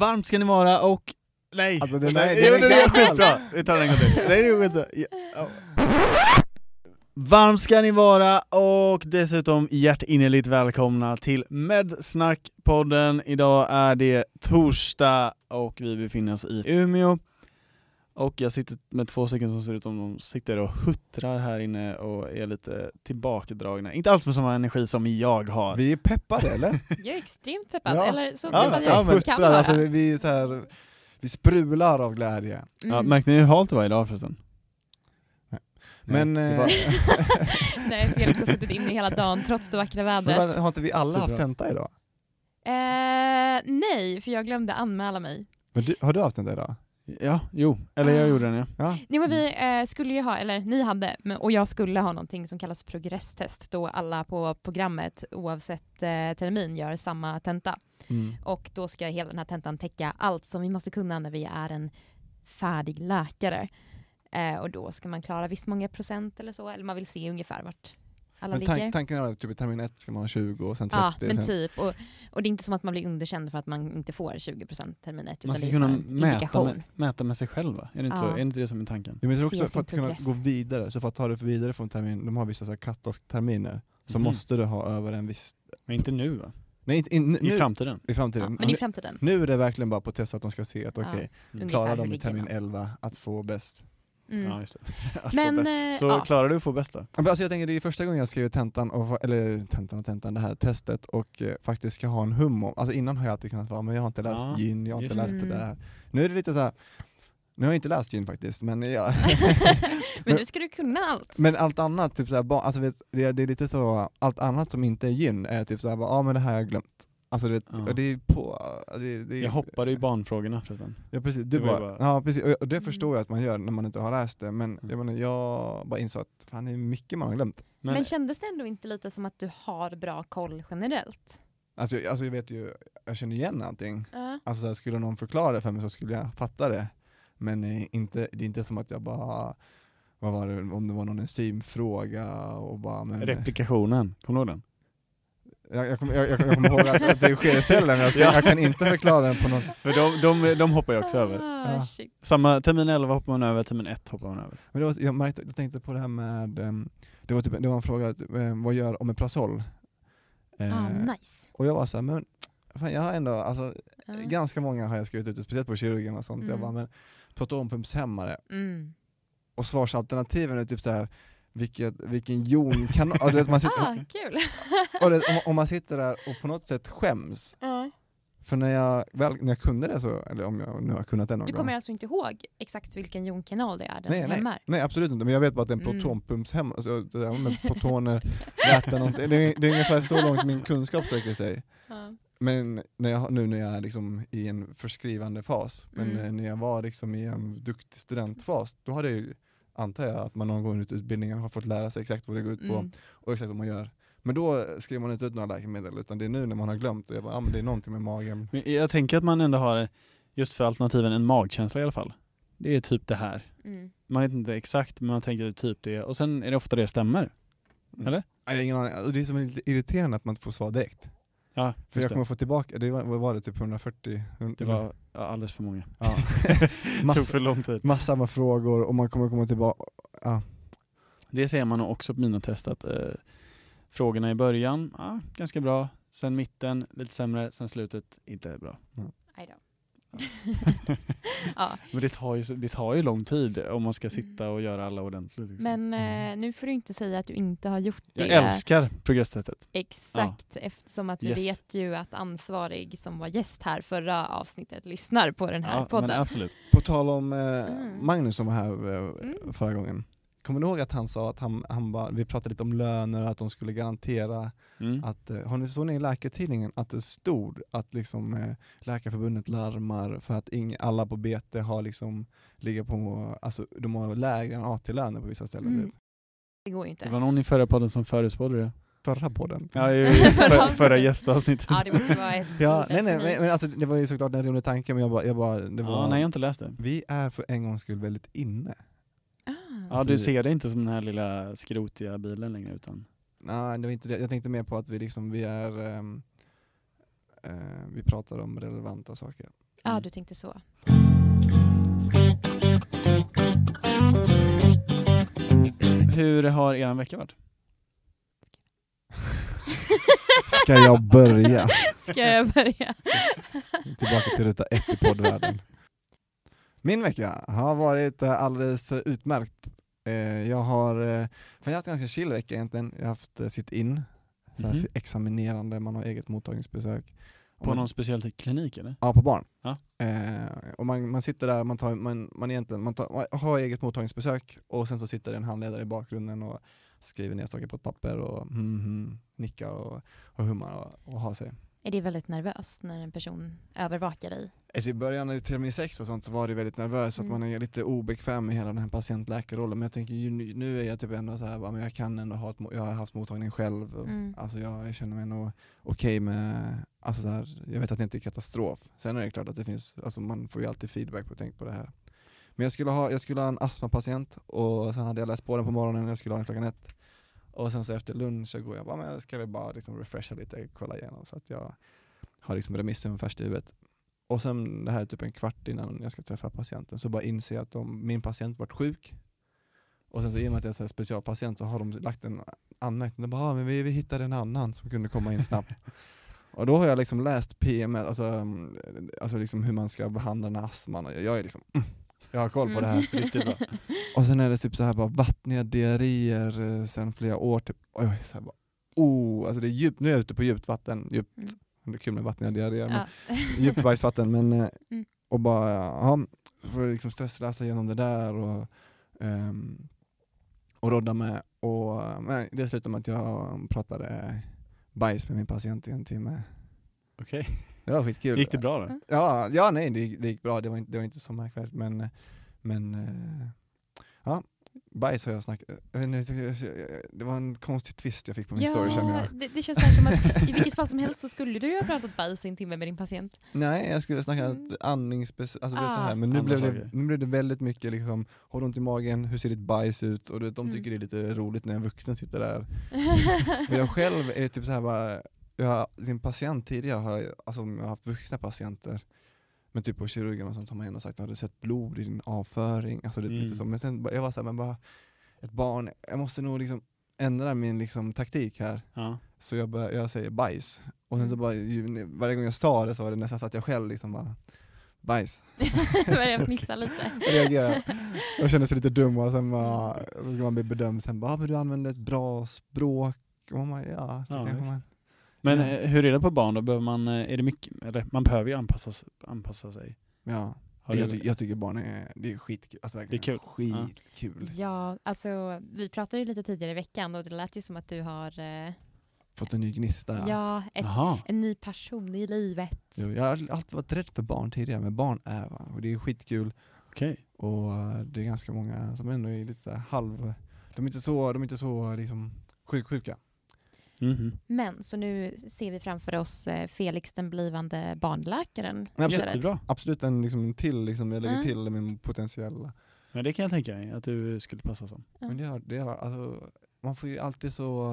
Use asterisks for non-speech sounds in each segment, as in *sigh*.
Varmt ska ni vara och... Nej! Alltså, där- Nej, jo, är det är skitbra! Vi tar den en gång till. Nej det. Ja. Varmt ska ni vara och dessutom hjärtinnerligt välkomna till Medsnack-podden. Idag är det torsdag och vi befinner oss i Umeå. Och jag sitter med två stycken som ser ut som de sitter och huttrar här inne och är lite tillbakadragna. Inte alls med samma energi som jag har. Vi är peppade eller? *laughs* Jag är extremt peppad, Ja. eller så Ja, peppad ja, jag men kan vara. alltså, vi, vi, är så här, vi sprular av glädje. Ja, Mm. märkte ni hur halt det var idag förresten? Nej. Nej, Men, det eh, var- *laughs* Nej, Felix har suttit inne hela dagen trots det vackra men vädret. vad- har inte vi alla haft tenta idag? Eh, nej, för jag glömde anmäla mig. Men du, har du haft tenta idag? Ja, jo, eller jag Ah. gjorde den ja. Ja. Nej, men vi eh, skulle ju ha, eller ni hade, men, och jag skulle ha någonting som kallas progresstest, då alla på programmet oavsett eh, termin gör samma tenta. Mm. Och då ska hela den här tentan täcka allt som vi måste kunna när vi är en färdig läkare. Eh, och då ska man klara visst många procent eller så, eller man vill se ungefär vart alla Men ligger. tank, tanken är att typ i termin ett ska man ha 20 och sen 30. Ja, men sen, typ. Och, och det är inte som att man blir underkänd för att man inte får 20% termin 1, Man utan ska kunna så mäta med, mäta med sig själv va? Är det inte, så? Ja. Är det, inte det som är tanken? Ja, men det är Se också för att kunna progress. gå vidare, så för att ta det för vidare från termin, de har vissa så här cut-off-terminer, så Mhm. måste du ha över en viss... Men inte nu va? Nej, inte, in, I nu, framtiden? i framtiden. Men i nu, framtiden. nu är det verkligen bara på test att de ska se att Ja, okej, Mm. klarar de i termin man. 11 att få bäst? Mm. Ja, just *laughs* Men, eh, Så ja. klarar du att få bästa? Alltså jag tänker det är första gången jag skriver tentan, och, eller tentan och tentan, det här testet och eh, faktiskt ska ha en hum om, alltså innan har jag alltid kunnat vara men jag har inte läst Ja, gin, jag har inte läst det. det där. Nu är det lite så här. nu har jag inte läst gin faktiskt, men, ja. *laughs* *laughs* men nu ska du kunna allt. men allt annat, typ så här, ba- alltså vet, det, det är lite så, allt annat som inte är gin är typ såhär, ja ah, men det här har jag glömt. Alltså du vet, Ja. och det är på, det, det är, Jag hoppade i barnfrågorna förresten. Ja precis, du bara, bara- ja precis, och och det Mm. förstår jag att man gör när man inte har läst det, men Mm. jag, menar, jag bara insåg att fan det är mycket man har glömt. Men, Men kändes det ändå inte lite som att du har bra koll generellt? Alltså, jag- alltså jag vet ju, jag känner igen allting. Ja. Alltså skulle någon förklara det för mig så skulle jag fatta det. Men eh, inte, det är inte som att jag bara, vad var det, om det var någon enzymfråga och bara men, replikationen, kommer du ihåg den? Jag, jag, kommer, jag, jag, jag kommer ihåg att, att det sker i cellen, men jag, ska, Ja. jag kan inte förklara den på någon... För de, de, de hoppar jag också över. Ah, Ja. Samma, termin 11 hoppar man över, termin 1 hoppar man över. Men det var, jag, märkte, jag tänkte på det här med, ehm, det var, typ, det var en fråga, typ, eh, vad gör Omeprazol? Eh, Ah, nice. Och jag var såhär, men fan, jag har ändå, alltså, Ja. ganska många har jag skrivit ut, speciellt på kirurgen och sånt, jag Mm. bara, men protonpumpshämmare, Mm. och svarsalternativen är typ så här vilket, vilken jonkanal, ja, du vet, man sitter, Ah, kul. och det, om, om man sitter där och på något sätt skäms, Ja. för när jag, väl, när jag kunde det så, eller om jag nu har kunnat det någon Du gång. kommer alltså inte ihåg exakt vilken jonkanal det är den Nej, nej. hämmar? Nej absolut inte, men jag vet bara att det är en Mm. protonpumpshämmare, alltså, det där med protoner, väte någonting, det är, det är ungefär så långt min kunskap sträcker sig. Ja. Men när jag, nu när jag är liksom i en förskrivande fas, men Mm. när jag var liksom i en duktig studentfas, då hade jag ju, antar jag, att man någon gång ut utbildningen har fått lära sig exakt vad det går ut på Mm. och exakt vad man gör. Men då skriver man inte ut några läkemedel, utan det är nu när man har glömt och jag bara, ah, men det är någonting med magen. Men jag tänker att man ändå har, just för alternativen, en magkänsla i alla fall. Det är typ det här. Mm. Man vet inte exakt, men man tänker att det är typ det. Och sen är det ofta det stämmer. Eller? Nej, Jag har ingen aning. Det är som är lite irriterande att man inte får svar direkt. Ja, För jag det. kommer få tillbaka, det var, vad var det, typ 140? Det var ja, alldeles för många. ja. *laughs* Tog för lång tid. massa med frågor och man kommer komma tillbaka. Ja. Det ser man också på mina test att eh, frågorna i början, ja, ganska bra. Sen mitten, lite sämre. Sen slutet, inte bra. Då. *laughs* ja, Men det tar, ju, det tar ju lång tid om man ska sitta och göra alla ordentligt. Liksom. men eh, nu får du inte säga att du inte har gjort det. jag älskar progresstestet. Exakt, eftersom att vi Yes. vet ju att ansvarig som var gäst här förra avsnittet lyssnar på den här Ja, podden. absolut. På tal om eh, Mm. Magnus som var här eh, Mm. förra gången. Kommer du ihåg att han sa att han, han bara, vi pratade lite om löner, att de skulle garantera Mm. att, eh, har ni såg ni i Läkartidningen att det stod att liksom, eh, Läkarförbundet larmar för att ing, alla på BT har liksom, ligger på, alltså de har lägre än AT-löner på vissa ställen. Mm. Det går ju Det inte. var någon i förra podden som förutspådde det. Förra podden. Ja, i *laughs* för, förra gästavsnittet. Ja, det måste vara ett *laughs* Ja, nej, nej, men, men alltså, det var ju såklart en rimlig tanke, men jag bara, jag bara det var, Ja, nej, jag har inte läst det. vi är för en gångs skull väldigt inne. Ja, du ser det inte som den här lilla skrotiga bilen längre utan Nej, det var inte det. Jag tänkte mer på att vi liksom, vi är, ehm, eh, vi pratar om relevanta saker. Ja, Mm. du tänkte så. Hur har er vecka varit? *laughs* Ska jag börja? Ska jag börja? *laughs* Tillbaka till ruta ett i poddvärlden. Min vecka har varit eh, alldeles utmärkt. Eh, Jag har, eh, jag har haft en ganska chill vecka egentligen. Jag har haft eh, här Mhm. examinerande, man har eget mottagningsbesök. På man- någon speciell klinik eller? Ja, på barn. Ja. Eh, och man, man sitter där, man, tar, man, man, egentligen, man, tar, man har eget mottagningsbesök och sen så sitter det en handledare i bakgrunden och skriver ner saker på ett papper och mm, mm, nickar och, och hummar och, och har sig. Är det väldigt nervöst när en person övervakar dig? Alltså I början av termin sex och sånt så var det väldigt nervöst, att Mm. man är lite obekväm med hela den här patient-läkarrollen. Men jag tänker ju, nu- är jag typ ändå så här, men jag kan ändå ha ett, jag har haft mottagning själv. Och, Mm. Alltså jag, jag känner mig nog okej med, alltså så här, jag vet att det inte är katastrof. Sen är det klart att det finns, alltså man får ju alltid feedback på tänk på det här. Men jag skulle ha, jag skulle ha en astmapatient och sen hade jag läst på den på morgonen, jag skulle ha den klockan ett. Och sen så efter lunch så går jag bara, men ska vi bara liksom refresha lite, kolla igenom så att jag har liksom remissen färskt i huvudet. Och sen det här är typ en kvart innan jag ska träffa patienten så bara inser jag att de, min patient varit sjuk. Och sen så i och med att jag är specialpatient så har de lagt en anmärkning. De bara, ah, men vi, vi hittade en annan som kunde komma in snabbt. *laughs* och då har jag liksom läst PM, alltså, mm, alltså liksom hur man ska behandla den här astman. Och jag, jag är liksom, mm, jag har koll på det här. Riktigt bra. *laughs* Och sen är det typ så här bara vattniga diarréer eh, sen flera år. Typ. Oj, så här bara, oh, alltså det är djupt, nu är jag ute på djupt vatten. Djupt, Mm. Det är kul med vattniga diarréer. men- Ja. *laughs* djupt bajsvatten men eh, Mm. och bara ja, får liksom stressläsa igenom det där och, ehm, och rodda med och men det slutade med att jag pratade bajs med min patient i en timme. Okej, Det var skitkul. gick det bra då? Mm. Ja, ja nej det, gick- det gick bra, det var inte, det var inte så märkvärdigt men, men eh, ja, bajs har jag snackat, det var en konstig twist jag fick på min story känner jag. det, det känns här som att *laughs* i vilket fall som helst så skulle du ju ha pratat bajs i en timme med din patient. Nej, jag skulle snacka Mm. mm. andningsbes... Alltså det är så Ah. här. Men nu blev, det, nu blev det väldigt mycket liksom, har du ont i magen, hur ser ditt bajs ut? Och du de Mm. tycker det är lite roligt när en vuxen sitter där. *laughs* Och jag själv är typ så här bara, jag har, din patient tidigare har jag- alltså, jag har haft vuxna patienter, men typ på kirurgen och sånt har man ändå sagt, har du sett blod i din avföring? Alltså det, är Mm. lite så. Men sen jag var såhär, men bara, ett barn, jag måste nog liksom ändra min liksom, taktik här. Ja. Så jag, bör, jag säger bajs. Och sen så Mm. bara, ju, varje gång jag sa det så var det nästan så att jag själv liksom bara, bajs. *laughs* Börjar fnissa *laughs* lite. Jag reagerade. Jag kände sig lite dum och sen bara, så ska man bli bedömd. Sen bara, ah, men du använder ett bra språk. Och man bara, ja, det Ja, kanske man. Men Ja. eh, hur är det på barn då? Behöver man, eh, är det mycket, eller man behöver ju anpassa, anpassa sig. Ja. Jag, ty- jag tycker barn är, det är skitkul. Alltså, verkligen kul. Ja. Skitkul. Ja, alltså vi pratade ju lite tidigare i veckan och det lät ju som att du har eh, Fått en ny gnista. ja, ett, en ny passion i livet. Jo, jag har alltid varit rädd för barn tidigare, men barn är va? och det är skitkul. okej. Och eh, det är ganska många som ändå är lite så här halv... De är inte så, de är inte så liksom, sjuksjuka. Mhm. Men så nu ser vi framför oss eh, Felix den blivande barnläkaren. Nej, absolut. Absolut en liksom, till, liksom, jag lägger Ja. till min potentiella. Men det kan jag tänka mig att du skulle passa som. Men det har, det har, alltså, man får ju alltid så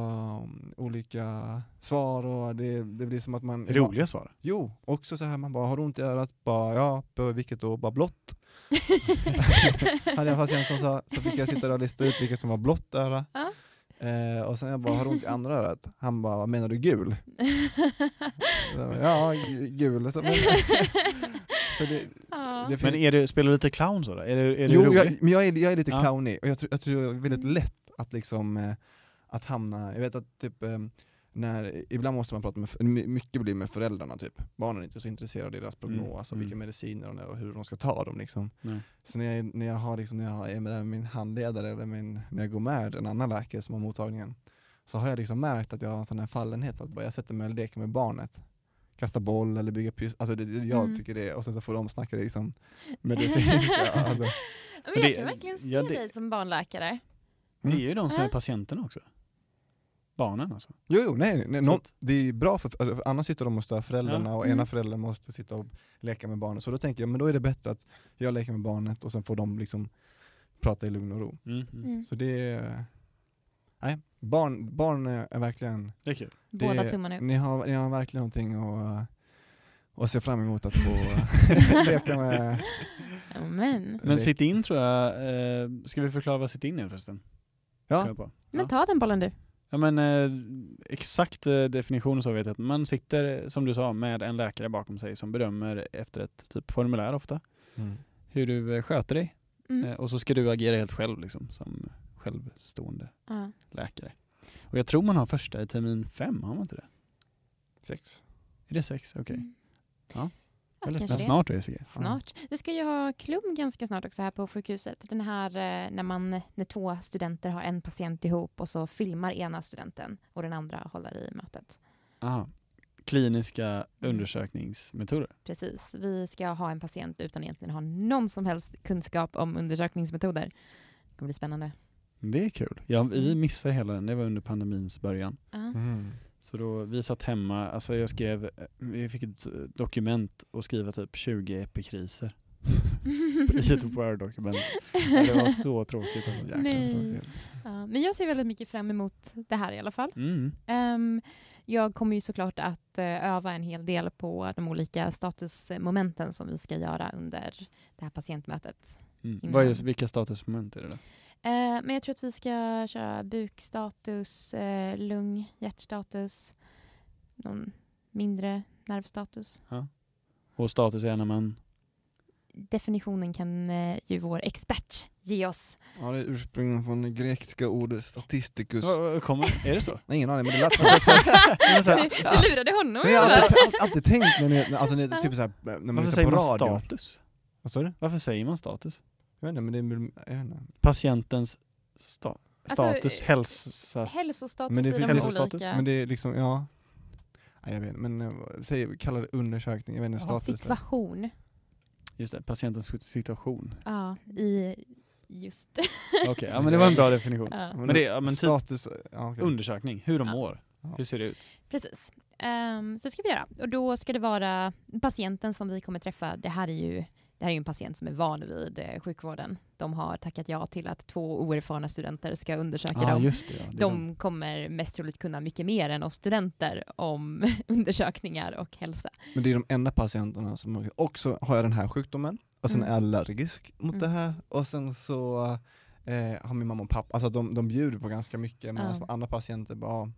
um, olika svar och det, det blir som att man... Roliga svar. Jo, också så här man bara, har du ont i örat? Bara, ja, behöver vilket då? Bara blått. *laughs* hade jag en patient som sa, så fick jag sitta där och lista ut vilket som var blått öra. Ja. Eh, och sen jag bara, har du ont i *laughs* andra örat? Han bara, vad menar du gul? Bara, *laughs* ja, gu- gul. Så, men, *laughs* så det, Ja. det finns, Men är du, spelar du lite clown så då? Är du, är du jo, rolig? jag, men jag är, jag är lite Ja. clownig och jag tror, jag tror det är väldigt lätt att liksom eh, att hamna, jag vet att typ eh, när, ibland måste man prata med, my- mycket blir med föräldrarna typ. Barnen är inte så intresserade av deras prognos och Mm. vilka mediciner de är och hur de ska ta dem liksom. Nej. Så när jag, när jag, har liksom, när jag är med min handledare eller min, när jag går med en annan läkare som har mottagningen så har jag liksom märkt att jag har en sån här fallenhet så att bara jag sätter mig och leker med barnet. Kasta boll eller bygga pys, alltså det, jag Mm. tycker det, och sen så får de snacka liksom *laughs* medicinska. alltså. Men jag kan verkligen se ja, det- dig som barnläkare. Det är ju de som är patienterna också. Barnen alltså. Jo, jo nej, nej någon, det är bra för, för annars sitter de och stör föräldrarna Ja. och Mm. ena föräldern måste sitta och leka med barnet. Så då tänker jag, men då är det bättre att jag leker med barnet och sen får de liksom prata i lugn och ro. Mm. Mm. Mm. Så det är, nej, barn, barn är verkligen, Det är kul. Båda det, tummarna upp. ni har, ni har verkligen någonting att, och ser fram emot att få *laughs* leka med... Amen. Men sitt in tror jag, eh, ska vi förklara vad sitt in är förresten? Ja. Men ta den bollen du. Ja men eh, exakt eh, definition så vet jag att man sitter, som du sa, med en läkare bakom sig som bedömer efter ett typ formulär ofta, Mm. hur du eh, sköter dig. Mm. Eh, och så ska du agera helt själv liksom, som självstående Ja. läkare. Och jag tror man har första i termin fem, har man inte det? Sex. Är det sex? Okej. Mm. Ja. Ja, Eller men snart är det säkert. Snart. Vi ska ju ha klum ganska snart också här på sjukhuset. Den här eh, när, man, när två studenter har en patient ihop och så filmar ena studenten och den andra håller i mötet. Aha. Kliniska Mm. undersökningsmetoder. Precis. Vi ska ha en patient utan egentligen ha någon som helst kunskap om undersökningsmetoder. Det kommer bli spännande. Det är kul. Ja, vi Mm. missade hela den, det var under pandemins början. Ja. Mm. Så då, vi satt hemma, alltså jag skrev, vi fick ett dokument och skriva typ 20 epikriser *laughs* i ett Word-dokument. Det var så tråkigt. Alltså. Jäklar, Nej. tråkigt. Ja, men jag ser väldigt mycket fram emot det här i alla fall. Mm. Ehm, jag kommer ju såklart att eh, öva en hel del på de olika statusmomenten som vi ska göra under det här patientmötet. Mm. Vad är, vilka statusmoment är det då? Eh, men jag tror att vi ska köra bukstatus, uh, lung, hjärtstatus, någon mindre nervstatus. Och status är när man, Definitionen kan eh, ju vår expert ge oss. Ja, det är ursprungligen från det grekiska ordet statisticus. Kommer, är det så? Nej, ingen aning, men det lät *laughs* så här, Du, lurade honom Men jag har alltid, alltid, alltid tänkt när, ni, alltså, när, typ så här, när man varför lyssnar säger på man radio. status? Vad sa du? Varför säger man status? Jag vet inte, men det är... Jag vet inte. Patientens sta, Alltså, status, hälsas... Hälsostatus Men det i de finns- hälsostatus, olika... Men det är liksom, ja... Nej, jag vet inte, men eh, säg, kalla det undersökning, jag vet inte, status. Situation. Just det, patientens situation. Ja, i just det. *laughs* Okej, ja men det var en bra definition. Ja. Men det- ja, men typ- status, ja, okej. Undersökning, hur de Ja. mår. Ja. Hur ser det ut? Precis. Um, så ska vi göra. Och då ska det vara patienten som vi kommer träffa. Det här är ju, det här är ju en patient som är van vid eh, sjukvården. De har tackat ja till att två oerfarna studenter ska undersöka Ja, dem. just det. Ja. De kommer mest troligt kunna mycket mer än oss studenter om *laughs* undersökningar och hälsa. Men det är de enda patienterna som också har jag den här sjukdomen, och sen Mm. är jag allergisk mot Mm. det här, och sen så eh, har min mamma och pappa, alltså de, de bjuder på ganska mycket, medan Ja. andra patienter bara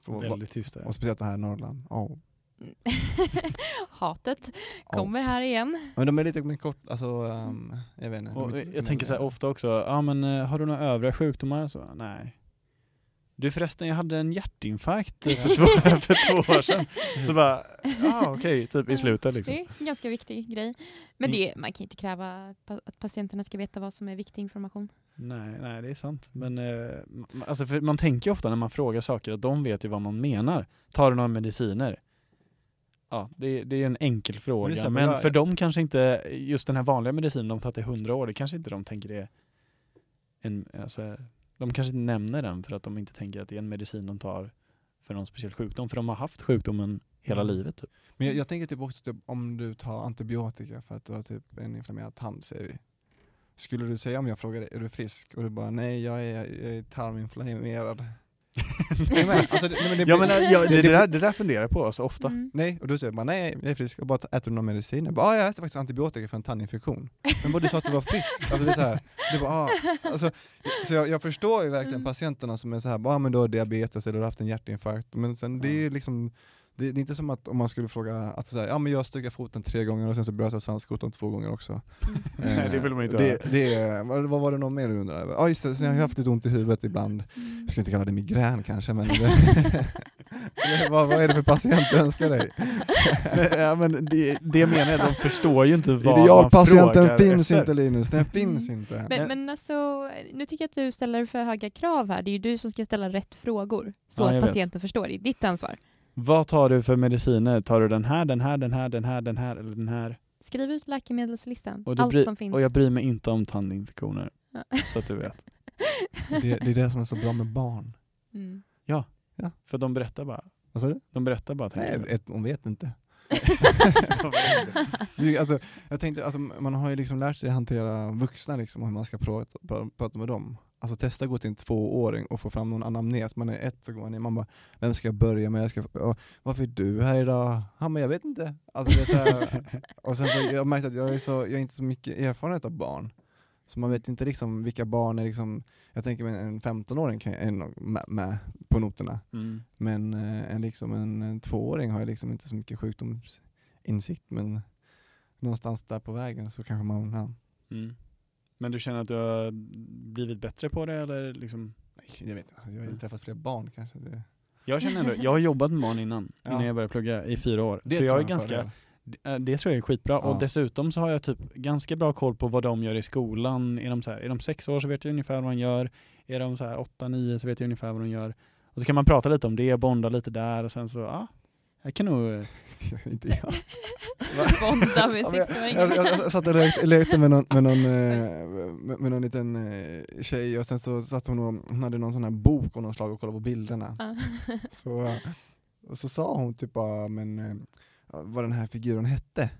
får, väldigt tysta. och speciellt det här i Norrland. Ja. *laughs* Hatet Ja. kommer här igen. Men de är lite mer kort, alltså, ehm, jag vet inte. Och jag tänker så här ofta också, ja men eh, har du några övriga sjukdomar? Så, nej. Du förresten, jag hade en hjärtinfarkt för två, *laughs* för två år sedan. Så bara, *laughs* ja okej, typ i slutet liksom. Det är en ganska viktig grej. Men det, man kan inte kräva att patienterna ska veta vad som är viktig information. Nej, nej det är sant. Men eh, alltså, för man tänker ju ofta när man frågar saker att de vet ju vad man menar. Tar du några mediciner? Ja, det, det är en enkel fråga. Men men jag- för dem kanske inte, just den här vanliga medicinen de tagit i hundra år, det kanske inte de tänker det är en, alltså, de kanske inte nämner den för att de inte tänker att det är en medicin de tar för någon speciell sjukdom. För de har haft sjukdomen hela Mm. livet. Typ. Men jag, jag tänker typ också typ, om du tar antibiotika för att du har typ en inflammerad tand säger vi. Skulle du säga om jag frågar dig, är du frisk? Och du bara, nej jag är, jag är tarminflammerad. Nej, men, alltså, det, nej, men det, Ja men blir- ja, det, det, där, det där funderar jag på så ofta. Mm. Nej, och du säger bara nej jag är frisk, och bara äter någon medicin? Jag bara, ah, jag äter faktiskt antibiotika för en tandinfektion. Men bara du sa att du var frisk. Alltså, det är så här, det bara, ah. alltså, så jag, jag förstår ju verkligen Mm. patienterna som är så här, bara, ah, men du har diabetes eller du har haft en hjärtinfarkt. Men sen det är ju liksom det, det är inte som att om man skulle fråga, att säga, ja men jag stukade foten tre gånger och sen så bröt jag svanskotan två gånger också. *laughs* Nej, det vill man inte det, höra. det, är- vad, vad var det något mer du undrade över? Ja just det, sen har jag haft lite ont i huvudet ibland. Mm. Jag skulle inte kalla det migrän kanske men *laughs* vad, vad är det för patient du önskar dig? *laughs* ja, men det, det menar jag, de förstår ju inte vad man Idealpatienten frågar finns efter. inte Linus, den finns inte. Men, men alltså, nu tycker jag att du ställer för höga krav här. Det är ju du som ska ställa rätt frågor. Så Ja, att vet. patienten förstår. Det är ditt ansvar. Vad tar du för mediciner? Tar du den här, den här, den här, den här, den här eller den här? Skriv ut läkemedelslistan. Allt bry- som finns. och jag bryr mig inte om tandinfektioner. Ja. Så att du vet. Det, det är det som är så bra med barn. Mm. För de berättar bara. Vad sa du? De berättar bara. Nej, ett, hon vet inte. *laughs* Alltså, jag tänkte, alltså, man har ju liksom lärt sig hantera vuxna liksom, och hur man ska prata, pra- prata med dem. Alltså testa gå till en tvååring och få fram någon anamnes, man är ett så går man in, man bara Vem ska jag börja med? Jag ska, ja, varför är du här idag? Han bara, jag vet inte. Alltså, vet jag, *laughs* och sen så, jag märkte att jag är, så, jag är inte så mycket erfarenhet av barn. Så man vet inte liksom vilka barn är liksom, jag tänker mig en 15-åring kan är med, med på noterna. Mm. Men eh, en, liksom, en, en tvååring har ju liksom inte så mycket sjukdomsinsikt men någonstans där på vägen så kanske man, ja, Mm. Men du känner att du har blivit bättre på det eller liksom? nej, jag vet inte, jag har ju träffat fler barn kanske. Det, Jag känner ändå, jag har jobbat med barn innan, Ja. innan jag började plugga i fyra år. det så jag är ganska, det- det tror jag är skitbra. Ja. Och dessutom så har jag typ ganska bra koll på vad de gör i skolan. Är de, så här, är de sex år så vet jag ungefär vad de gör. Är de så här åtta, nio så vet jag ungefär vad de gör. Och så kan man prata lite om det, bonda lite där och sen så, ja. Jag kan nog... *laughs* inte jag. *laughs* Bonda med Ja, jag, jag, jag, jag satt och lekte, lekte med någon, med, någon, eh, med, med någon liten eh, tjej och sen så satt hon och hon hade någon sån här bok av någon slag och kollade på bilderna. *laughs* Så, eh, och så sa hon typ bara, men eh, vad den här figuren hette,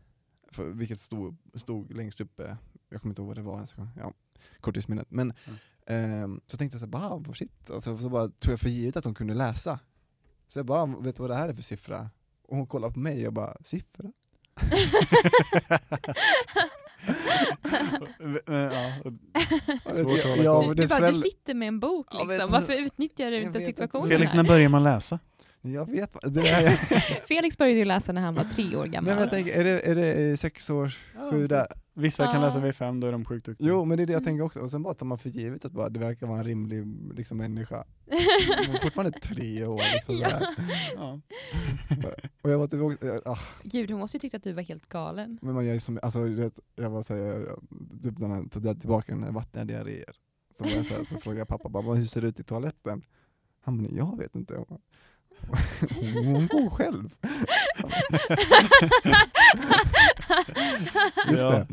för, vilket stod, stod längst uppe, jag kommer inte ihåg vad det var ens, ja, korttidsminnet. Men ehm, så tänkte jag så bara, shit, alltså, så bara tog jag för givet att hon kunde läsa. Så jag bara, vet du vad det här är för siffra? Och hon kollade på mig och bara, siffra? ja, ja, Du, bara, du sitter med en bok liksom. Varför utnyttjar du inte situationen Felix, när börjar man läsa? Jag vet vad, det är, *laughs* Felix började ju läsa när han var tre år gammal. Nej, men jag tänker, är det, är det sex års, sju där? Vissa kan läsa vid fem, då är de sjukt duktiga. Jo men det är det jag Mm. tänker också, och sen bara tar man för givet att bara, det verkar vara en rimlig liksom, människa. *laughs* Hon är fortfarande tre år liksom, Ja. *laughs* *laughs* Och jag var typ också, jag- ah, Gud, hon måste ju tyckt att du var helt galen. men man gör ju som, alltså vet, jag var såhär, typ när jag tar tillbaka den här vattniga diarréer. Så, så, här, så frågade jag pappa bara, "Vad- hur ser det ut i toaletten? Han bara, jag vet inte. Hon går själv. *laughs* Just Ja. det.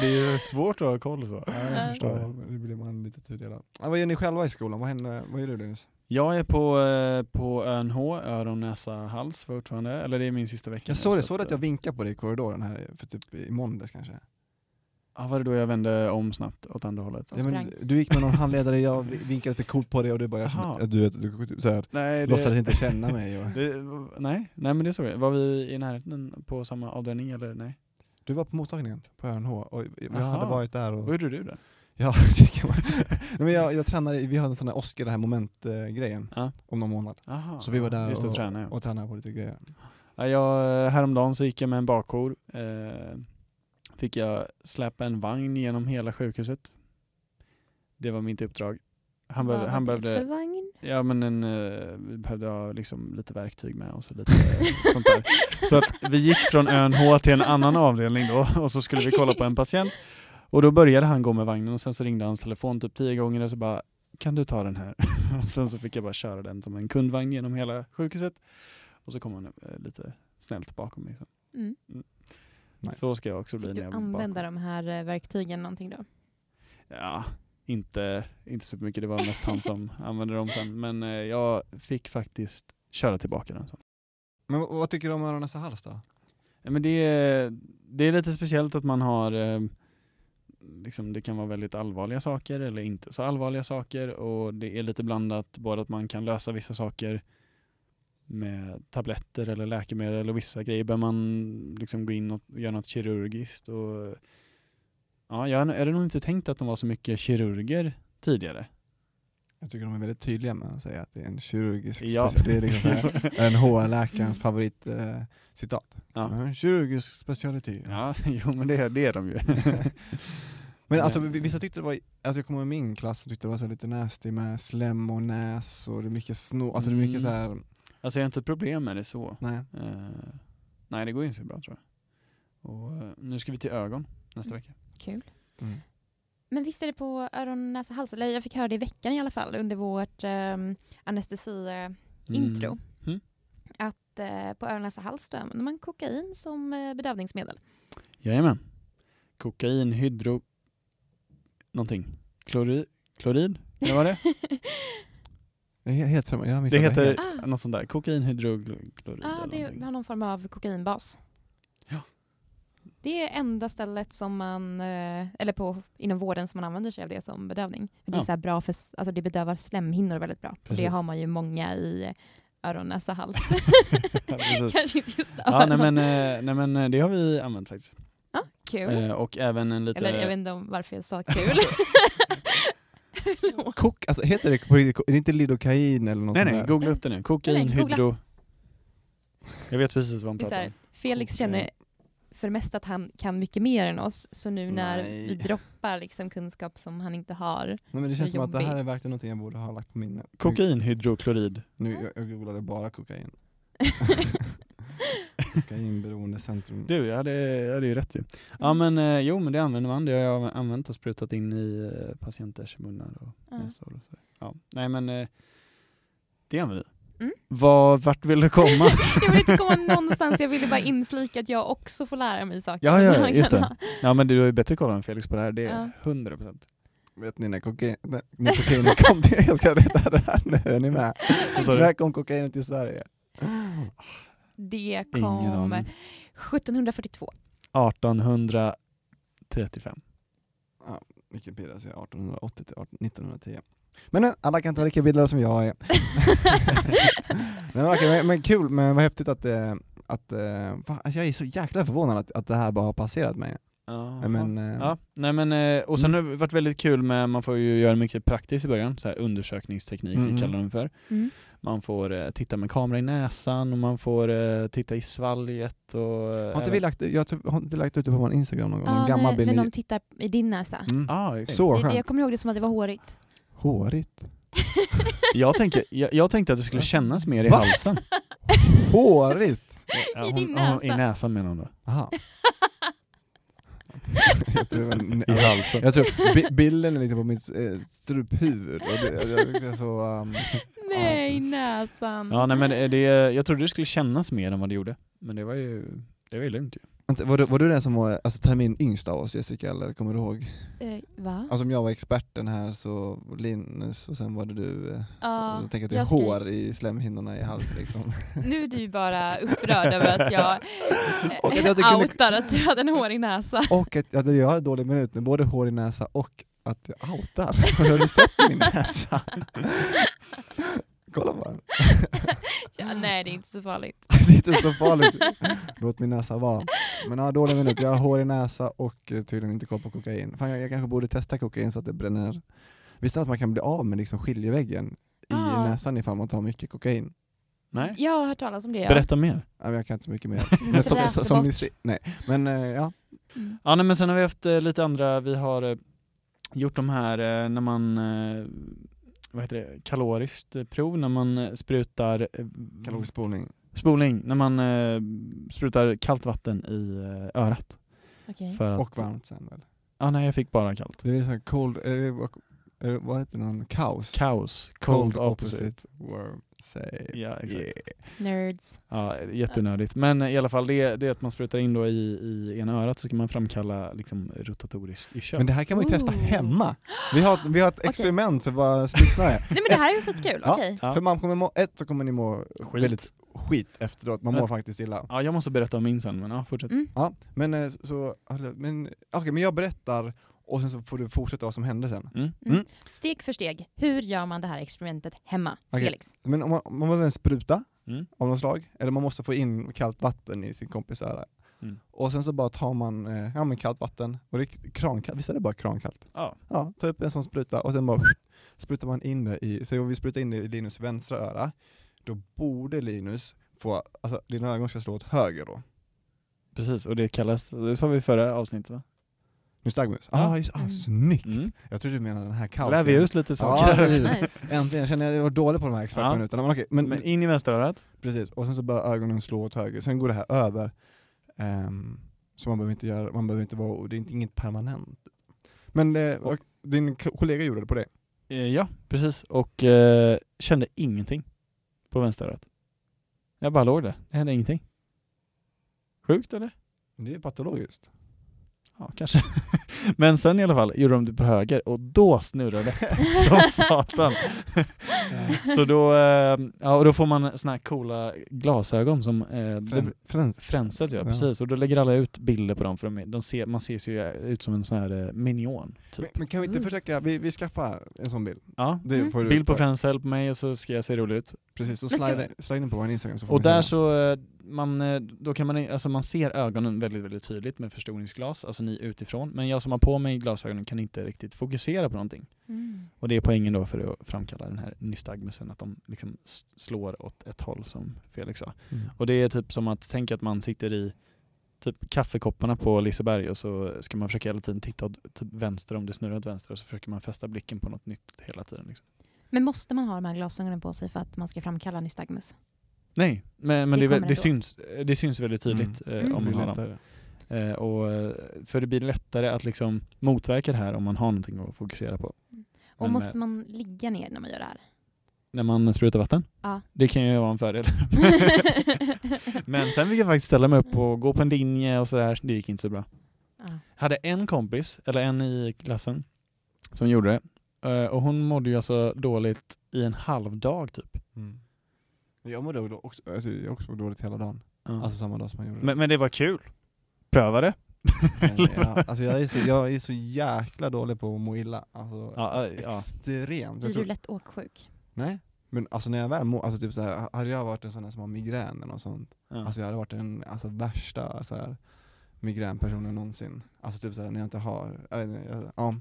Det är ju svårt att ha koll så. Ja, jag Ja. förstår. Ja, det blir man lite tudelad. Ja, vad gör ni själva i skolan? Vad, händer, vad gör du Linus? Jag är på, eh, på ÖNH, öron, näsa, hals fortfarande. Eller det är min sista vecka. Jag såg det, så du att jag vinkade på dig i korridoren här för typ i måndags kanske? Ja, var det då jag vände om snabbt åt andra hållet? Och Ja, men, du gick med någon handledare, jag vinkade lite coolt på dig och du bara, jag, du, du, du så här, Nej, låtsades inte känna mig. Och, *laughs* det, nej, nej men det såg jag. Var vi i närheten på samma avdelning eller nej? du var på mottagningen på ÖNH och jag Aha. hade varit där och... Vad gjorde du där? Ja, *laughs* det kan man. Nej, men jag, jag tränade, vi hade en sån här Oscar, den här momentgrejen, Ja. om någon månad. Aha, Så vi var där just det, och, tränade, ja. och tränade på lite grejer. Ja, jag, häromdagen så gick jag med en bakjour. Eh, fick jag släpa en vagn genom hela sjukhuset. Det var mitt uppdrag. Han, Vad behövde, han behövde, för vagn? ja men en, eh, vi behövde ha liksom lite verktyg med och så lite eh, sånt där. Så att vi gick från ÖNH till en annan avdelning då och så skulle vi kolla på en patient. Och då började han gå med vagnen och sen så ringde hans telefon typ tio gånger och så bara kan du ta den här? *laughs* Och sen så fick jag bara köra den som en kundvagn genom hela sjukhuset. Och så kom han eh, lite snällt bakom mig. Så, Mm. Nice. så ska jag också bli Fick när du använda de här eh, verktygen någonting då? Ja, inte, inte så mycket. Det var mest han som *laughs* använde dem sen. Men eh, jag fick faktiskt köra tillbaka den sen. Men vad, tycker du om öron, näsa, hals då? Ja, men det, är, det är lite speciellt att man har eh, liksom, det kan vara väldigt allvarliga saker eller inte så allvarliga saker och det är lite blandat både att man kan lösa vissa saker med tabletter eller läkemedel och vissa grejer bör man liksom gå in och göra något kirurgiskt och ja, jag hade nog inte tänkt att de var så mycket kirurger tidigare. Jag tycker de är väldigt tydliga med att säga att det är en kirurgisk Ja. specialitet. Det är liksom här, *laughs* en HR-läkarens favorit eh, citat. Ja. En kirurgisk specialitet. Ja, *laughs* jo men det, är- det är de ju. *laughs* Men alltså vi- vissa tyckte det var, alltså jag kommer ihåg min klass som tyckte det var så lite nasty med slem och näs och det är mycket snor, alltså det är mycket Mm. så här. Alltså jag har inte ett problem med det så. nej. Eh, nej, det går inte så bra tror jag. Och, eh, nu ska vi till ögon nästa vecka. Kul. Mm. Men visst är det på öron, näsa, hals? Eller jag fick höra det i veckan i alla fall under vårt um, anestesi-intro. Mm. Att eh, på öron, näsa, hals då använder man kokain som eh, bedövningsmedel. Jajamän. Kokain, hydro... Någonting. Klorid? Klorid? Vad var det? *laughs* Jag är helt främmande, jag det heter helt. Ah. något sånt där. Kokain, hydroklorid Ja, eller det någonting. har någon form av kokainbas. Det är enda stället som man, eh, eller på, inom vården som man använder sig av det som bedövning. För Det, är Ja. så här bra för, alltså det bedövar slemhinnor väldigt bra. Precis. det har man ju många i öron, näsa, hals. *laughs* *laughs* Precis. Kanske inte just Ja, nej öron. men, eh, nej men eh, det har vi använt faktiskt. Kul. Eh, och även en lite... Eller jag vet inte om varför jag sa kul. *laughs* *laughs* Kok, alltså heter det på riktigt, är det inte lidokain eller något nej sånt nej, där? googla upp det nu. Kokain, Nej, googla. hydro... Jag vet precis vad han Det är så pratar här, om. Felix känner för det mesta att han kan mycket mer än oss, så nu när Nej. vi droppar liksom kunskap som han inte har. Nej, men det känns som att det här är jobbigt. verkligen något jag borde ha lagt på minne. Kokain, hydroklorid. Nu, jag, jag googlade bara kokain. *laughs* *laughs* Kokainberoendecentrum. Du, jag hade, jag hade ju rätt ju. Ja men eh, jo men det använder man, det har jag använt och sprutat in i eh, patienters munnar och näsor och så. Ja, nej men eh, det använder vi. Mm. Vad, vart vill du komma? *laughs* Jag vill inte komma någonstans, jag ville bara inflika att jag också får lära mig saker. Ja, ja, just det. *laughs* ja men du har ju bättre koll än Felix på det här, det är Ja. 100 procent. Vet ni när, kokain, när, när kokainet kom till, jag ska rädda det här nu, är ni med? När kom kokainet till Sverige? Det kom aning. 1742. 1835. Wikipedia säger 1880 till 18, 1910. Men alla kan inte vara lika bildade som jag är. *laughs* men, okej, men, men kul, men vad häftigt att, eh, att eh, fan, jag är så jäkla förvånad att, att det här bara har passerat mig. Ja, Men, eh, ja, nej men och sen har det varit väldigt kul med, man får ju göra mycket praktiskt i början, så här undersökningsteknik Mm. kallar de för. Mm. Man får eh, titta med kamera i näsan och man får eh, titta i svalget och... eh, Har inte vi lagt, jag har inte lagt ut det på vår Instagram någon gång? Ja, en gammal när, bild. när de tittar i din näsa. Mm. Ah. Så Det, skönt. jag kommer ihåg det som att det var hårigt. Hårigt. *laughs* jag, tänker, jag, jag tänkte att det skulle kännas mer i Va? halsen. *laughs* Hårigt? Ja, I hon- din ja, I näsa. näsan menar hon då. Aha. *laughs* jag tror, I halsen. jag tror bi- bilden är liksom på mitt eh, struphuvud. Och det, det är så, um, Nej, i näsan. Ja, nej, men det, det, jag trodde det skulle kännas mer än vad det gjorde. Men det var ju, det var ju lugnt ju. Var, du, var du den som var alltså, termin yngst av oss Jessica, eller kommer du ihåg? Eh, va? Alltså om jag var experten här så Linus och sen var det du. eh, Ja, så, jag tänker att det är ska- hår i slemhinnorna i halsen liksom. *laughs* Nu är du bara upprörd över att jag *laughs* Och att jag eh, outar att du hade en hårig näsa. och att, att jag har dålig minut nu, både hår i näsa och att jag outar. *laughs* Har du sett min näsa? Kolla den. *laughs* Ja, nej, det är inte så farligt. *laughs* Det är inte så farligt. Låt min näsa vara. Men ja, dålig minut. Jag har hår i näsa och eh, tydligen inte koll på kokain. Fan, jag, jag kanske borde testa kokain så att det bränner. Visste ni att man kan bli av med liksom skiljeväggen i näsan ifall man tar mycket kokain? Nej? Jag har hört talas om det. Ja. Berätta mer. Ja, men jag kan inte så mycket mer. *laughs* Men som, som, ni ser, nej. Men eh, ja, Mm. Ja, nej, men sen har vi haft eh, lite andra, vi har eh, gjort de här eh, när man, eh, vad heter det, kaloriskt eh, prov, när man eh, sprutar eh, kalorisk spolning. spolning, när man eh, sprutar kallt vatten i eh, örat. Okej. För att, Och varmt sen väl? Ja, nej jag fick bara kallt. Det är så här cold, eh, vad- eh, var det inte någon kaos? Kaos, cold, opposite. Worm, say. Ja, exakt. Yeah. Nerds. Ja, jättenördigt. Men i alla fall, det, det är att man sprutar in då i, i ena örat så kan man framkalla liksom rotatorisk i. Men det här kan man ju testa Ooh. hemma. Vi har, vi har ett experiment för våra lyssnare. *laughs* Nej men det här är ju skitkul, Ja. okej. Ja. För man kommer må, ett så kommer ni må Skit. väldigt skit efteråt, man Men- mår faktiskt illa. Ja, jag måste berätta om min sen, men ja, fortsätt. Mm. Ja, men eh, så, men, okej, men jag berättar och sen så får du fortsätta vad som hände sen. Mm. Mm. Steg för steg, hur gör man det här experimentet hemma? Okej. Felix? Men om man, man behöver en spruta Mm. av något slag, eller man måste få in kallt vatten i sin kompis öra. Mm. Och sen så bara tar man eh, ja, men kallt vatten, och det är krankallt, visst är det bara krankallt? Ja. Ja, ta upp en sån spruta och sen bara sprutar man in det i, så om vi sprutar in det i Linus vänstra öra, då borde Linus få, alltså dina ögon ska slå åt höger då. Precis, och det kallas, det sa vi i förra avsnittet va? Nystagmus? Ja. Ah, just, ah, Mm. snyggt! Mm. Jag tror du menar den här kaosen. lär vi ut lite saker Ja. *laughs* Nice. Äntligen, jag känner att jag var dålig på de här expertminuterna. Men okej, men, Men in i vänsterörat. precis. Och sen så börjar ögonen slå åt höger, sen går det här över. Ehm, så man behöver inte göra, man behöver inte vara, det är inte, inget permanent. Men eh, och din kollega gjorde det på det? Eh, ja, precis. Och eh, kände ingenting på vänsterörat. Jag bara låg där, det hände ingenting. Sjukt eller? Det är patologiskt. Ja, kanske. *laughs* Men sen i alla fall gjorde de det på höger och då snurrade det *laughs* som satan. *laughs* Så då, eh, ja, och då får man såna här coola glasögon som eh, Frän, ja, precis. Och då lägger alla ut bilder på dem för de, de ser, man ser ju ut som en sån här eh, minion. Typ. men, men kan vi inte Mm. försöka, vi, vi skaffar en sån bild. Ja. Det Mm. Bild på Fränshäll på mig och så ska jag se rolig ut. Precis, ska slide, slide in på vår Instagram så får Och se där den. så, eh, man, eh, då kan man, alltså man ser ögonen väldigt, väldigt tydligt med förstoringsglas, alltså ni utifrån. Men jag som har på mig glasögonen kan inte riktigt fokusera på någonting. Mm. Och det är poängen då för att framkalla den här nystagmusen, att de liksom slår åt ett håll som Felix sa. Mm. Och det är typ som att tänka att man sitter i typ kaffekopparna på Liseberg och så ska man försöka hela tiden titta åt typ vänster om det snurrar åt vänster och så försöker man fästa blicken på något nytt hela tiden. Liksom. Men måste man ha de här glasögonen på sig för att man ska framkalla nystagmus? Nej, men, men Det det, det, syns, det syns väldigt tydligt Mm. eh, om Det man har dem. Eh, och, eh, för det blir lättare att liksom motverka det här om man har någonting att fokusera på. Och Men, måste eh, man ligga ner när man gör det här? När man sprutar vatten? Ja. Det kan ju vara en fördel. *laughs* Men sen fick jag faktiskt ställa mig upp och gå på en linje och sådär. Det gick inte så bra. Ja. hade en kompis, eller en i klassen, som gjorde det. Eh, Och hon mådde ju alltså dåligt i en halv dag typ. Mm. Jag mådde också, alltså, jag också mådde dåligt hela dagen. Ja. Alltså samma dag som man gjorde det. men, men det var kul. Pröva det. Men, *laughs* ja, *laughs* alltså jag, är så, jag är så jäkla dålig på att må illa. Alltså, Ja, äh, ja. extremt. Jag Blir du lätt åksjuk? nej, men alltså när jag väl mår, alltså typ så här, hade jag varit en sån här som har migrän eller något sånt, Ja. alltså jag hade varit den alltså, värsta så här, migränpersonen någonsin. Alltså typ så här, när jag inte har, jag, vet inte, jag, ja,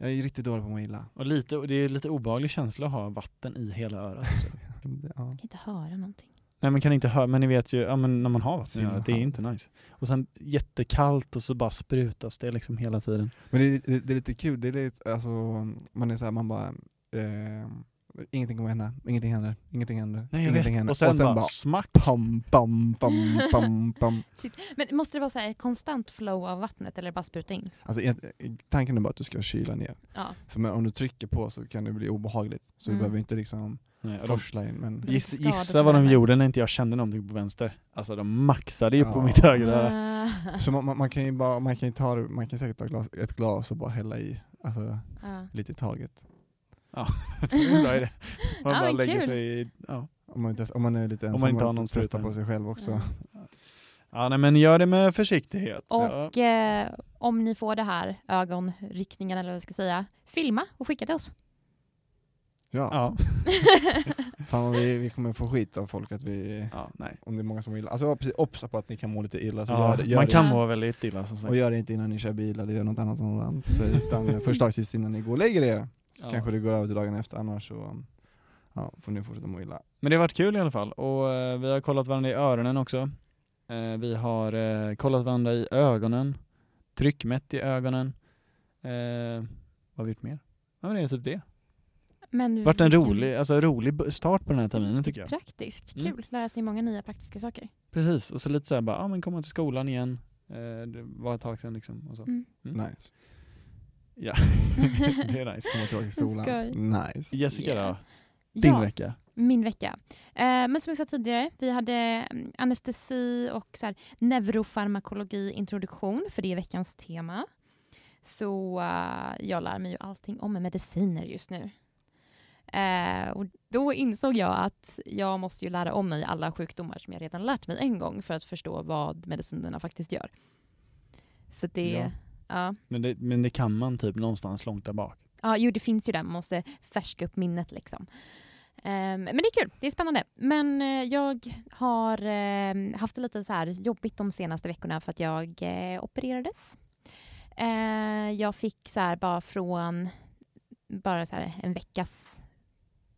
jag är riktigt dålig på att må illa. Och lite, och det är lite obehaglig känsla att ha vatten i hela örat. *laughs* Ja. Jag kan inte höra någonting. Nej man kan inte höra, men ni vet ju, ja, men när man har vatten örat, det är inte nice. Och sen jättekallt och så bara sprutas det liksom hela tiden. Men det är, det, det är lite kul, det är lite, alltså, man är så här, man bara, eh, ingenting kommer hända, ingenting händer, ingenting händer, Nej ingenting händer. Och sen, bara, smack. pam, pam, pam, pam, pam. *laughs* Men måste det vara så här konstant flow av vattnet eller bara spruta in? Alltså, tanken är bara att du ska kyla ner. Ja. Så men om du trycker på så kan det bli obehagligt. Så Mm. du behöver inte liksom Nej, och forsla in. Men giss, gissa vad de gjorde när inte jag kände någonting på vänster. Alltså de maxade ju på Ja. mitt högra. Ah. så man, man, man kan ju bara, man kan ju ta man kan säkert ta glas, ett glas och bara hälla i, alltså Ja. lite i taget. *laughs* En bra idé. *laughs* Man Ja, bara lägger kul. sig i, ja. Om man, inte, om man är lite man ensam inte har och någon testar spruta. på sig själv också. Ja. ja nej men gör det med försiktighet. Så. Och eh, om ni får det här ögonryckningen eller vad jag ska säga, filma och skicka till oss. Ja. Ja. *laughs* Fan vi, vi kommer få skit av folk att vi, ja, nej. om det är många som illa. Alltså precis, obs på att ni kan må lite illa. Så Ja, gör gör man det. kan Ja. må väldigt illa som sagt. Och gör det inte innan ni kör bil eller gör något annat sådant. Så, utan förslagsvis innan ni går och lägger er. Så Ja. kanske det går över till dagen efter, annars så ja, får ni fortsätta må illa. Men det har varit kul i alla fall. Och eh, vi har kollat varandra i öronen också. Eh, vi har eh, kollat varandra i ögonen. Tryckmätt i ögonen. Eh, vad har vi gjort mer? Ja men det är typ det. Men Det varit en rolig, alltså rolig start på den här terminen tycker jag. Praktiskt, Mm. kul. Lära sig många nya praktiska saker. Precis, och så lite såhär bara, ja men komma till skolan igen. Eh, det var ett tag sedan liksom. Och så. Mm. Mm. Nice. Ja, *laughs* det är nice. Komma tillbaka till. Skoj. Nice. Jessica Yeah. då? Din ja, vecka? min vecka. Eh, men som jag sa tidigare, vi hade mm, anestesi och så här, neurofarmakologi introduktion, för det är veckans tema. Så eh, jag lär mig ju allting om mediciner just nu. Eh, och då insåg jag att jag måste ju lära om mig alla sjukdomar som jag redan lärt mig en gång för att förstå vad medicinerna faktiskt gör. Så det, Ja. Ja. Men det, men det kan man typ någonstans långt där bak. Ja, jo det finns ju där, man måste färska upp minnet liksom. Ehm, men det är kul, det är spännande. Men eh, jag har eh, haft det lite så här jobbigt de senaste veckorna för att jag eh, opererades. Eh, jag fick så här bara från bara så här en veckas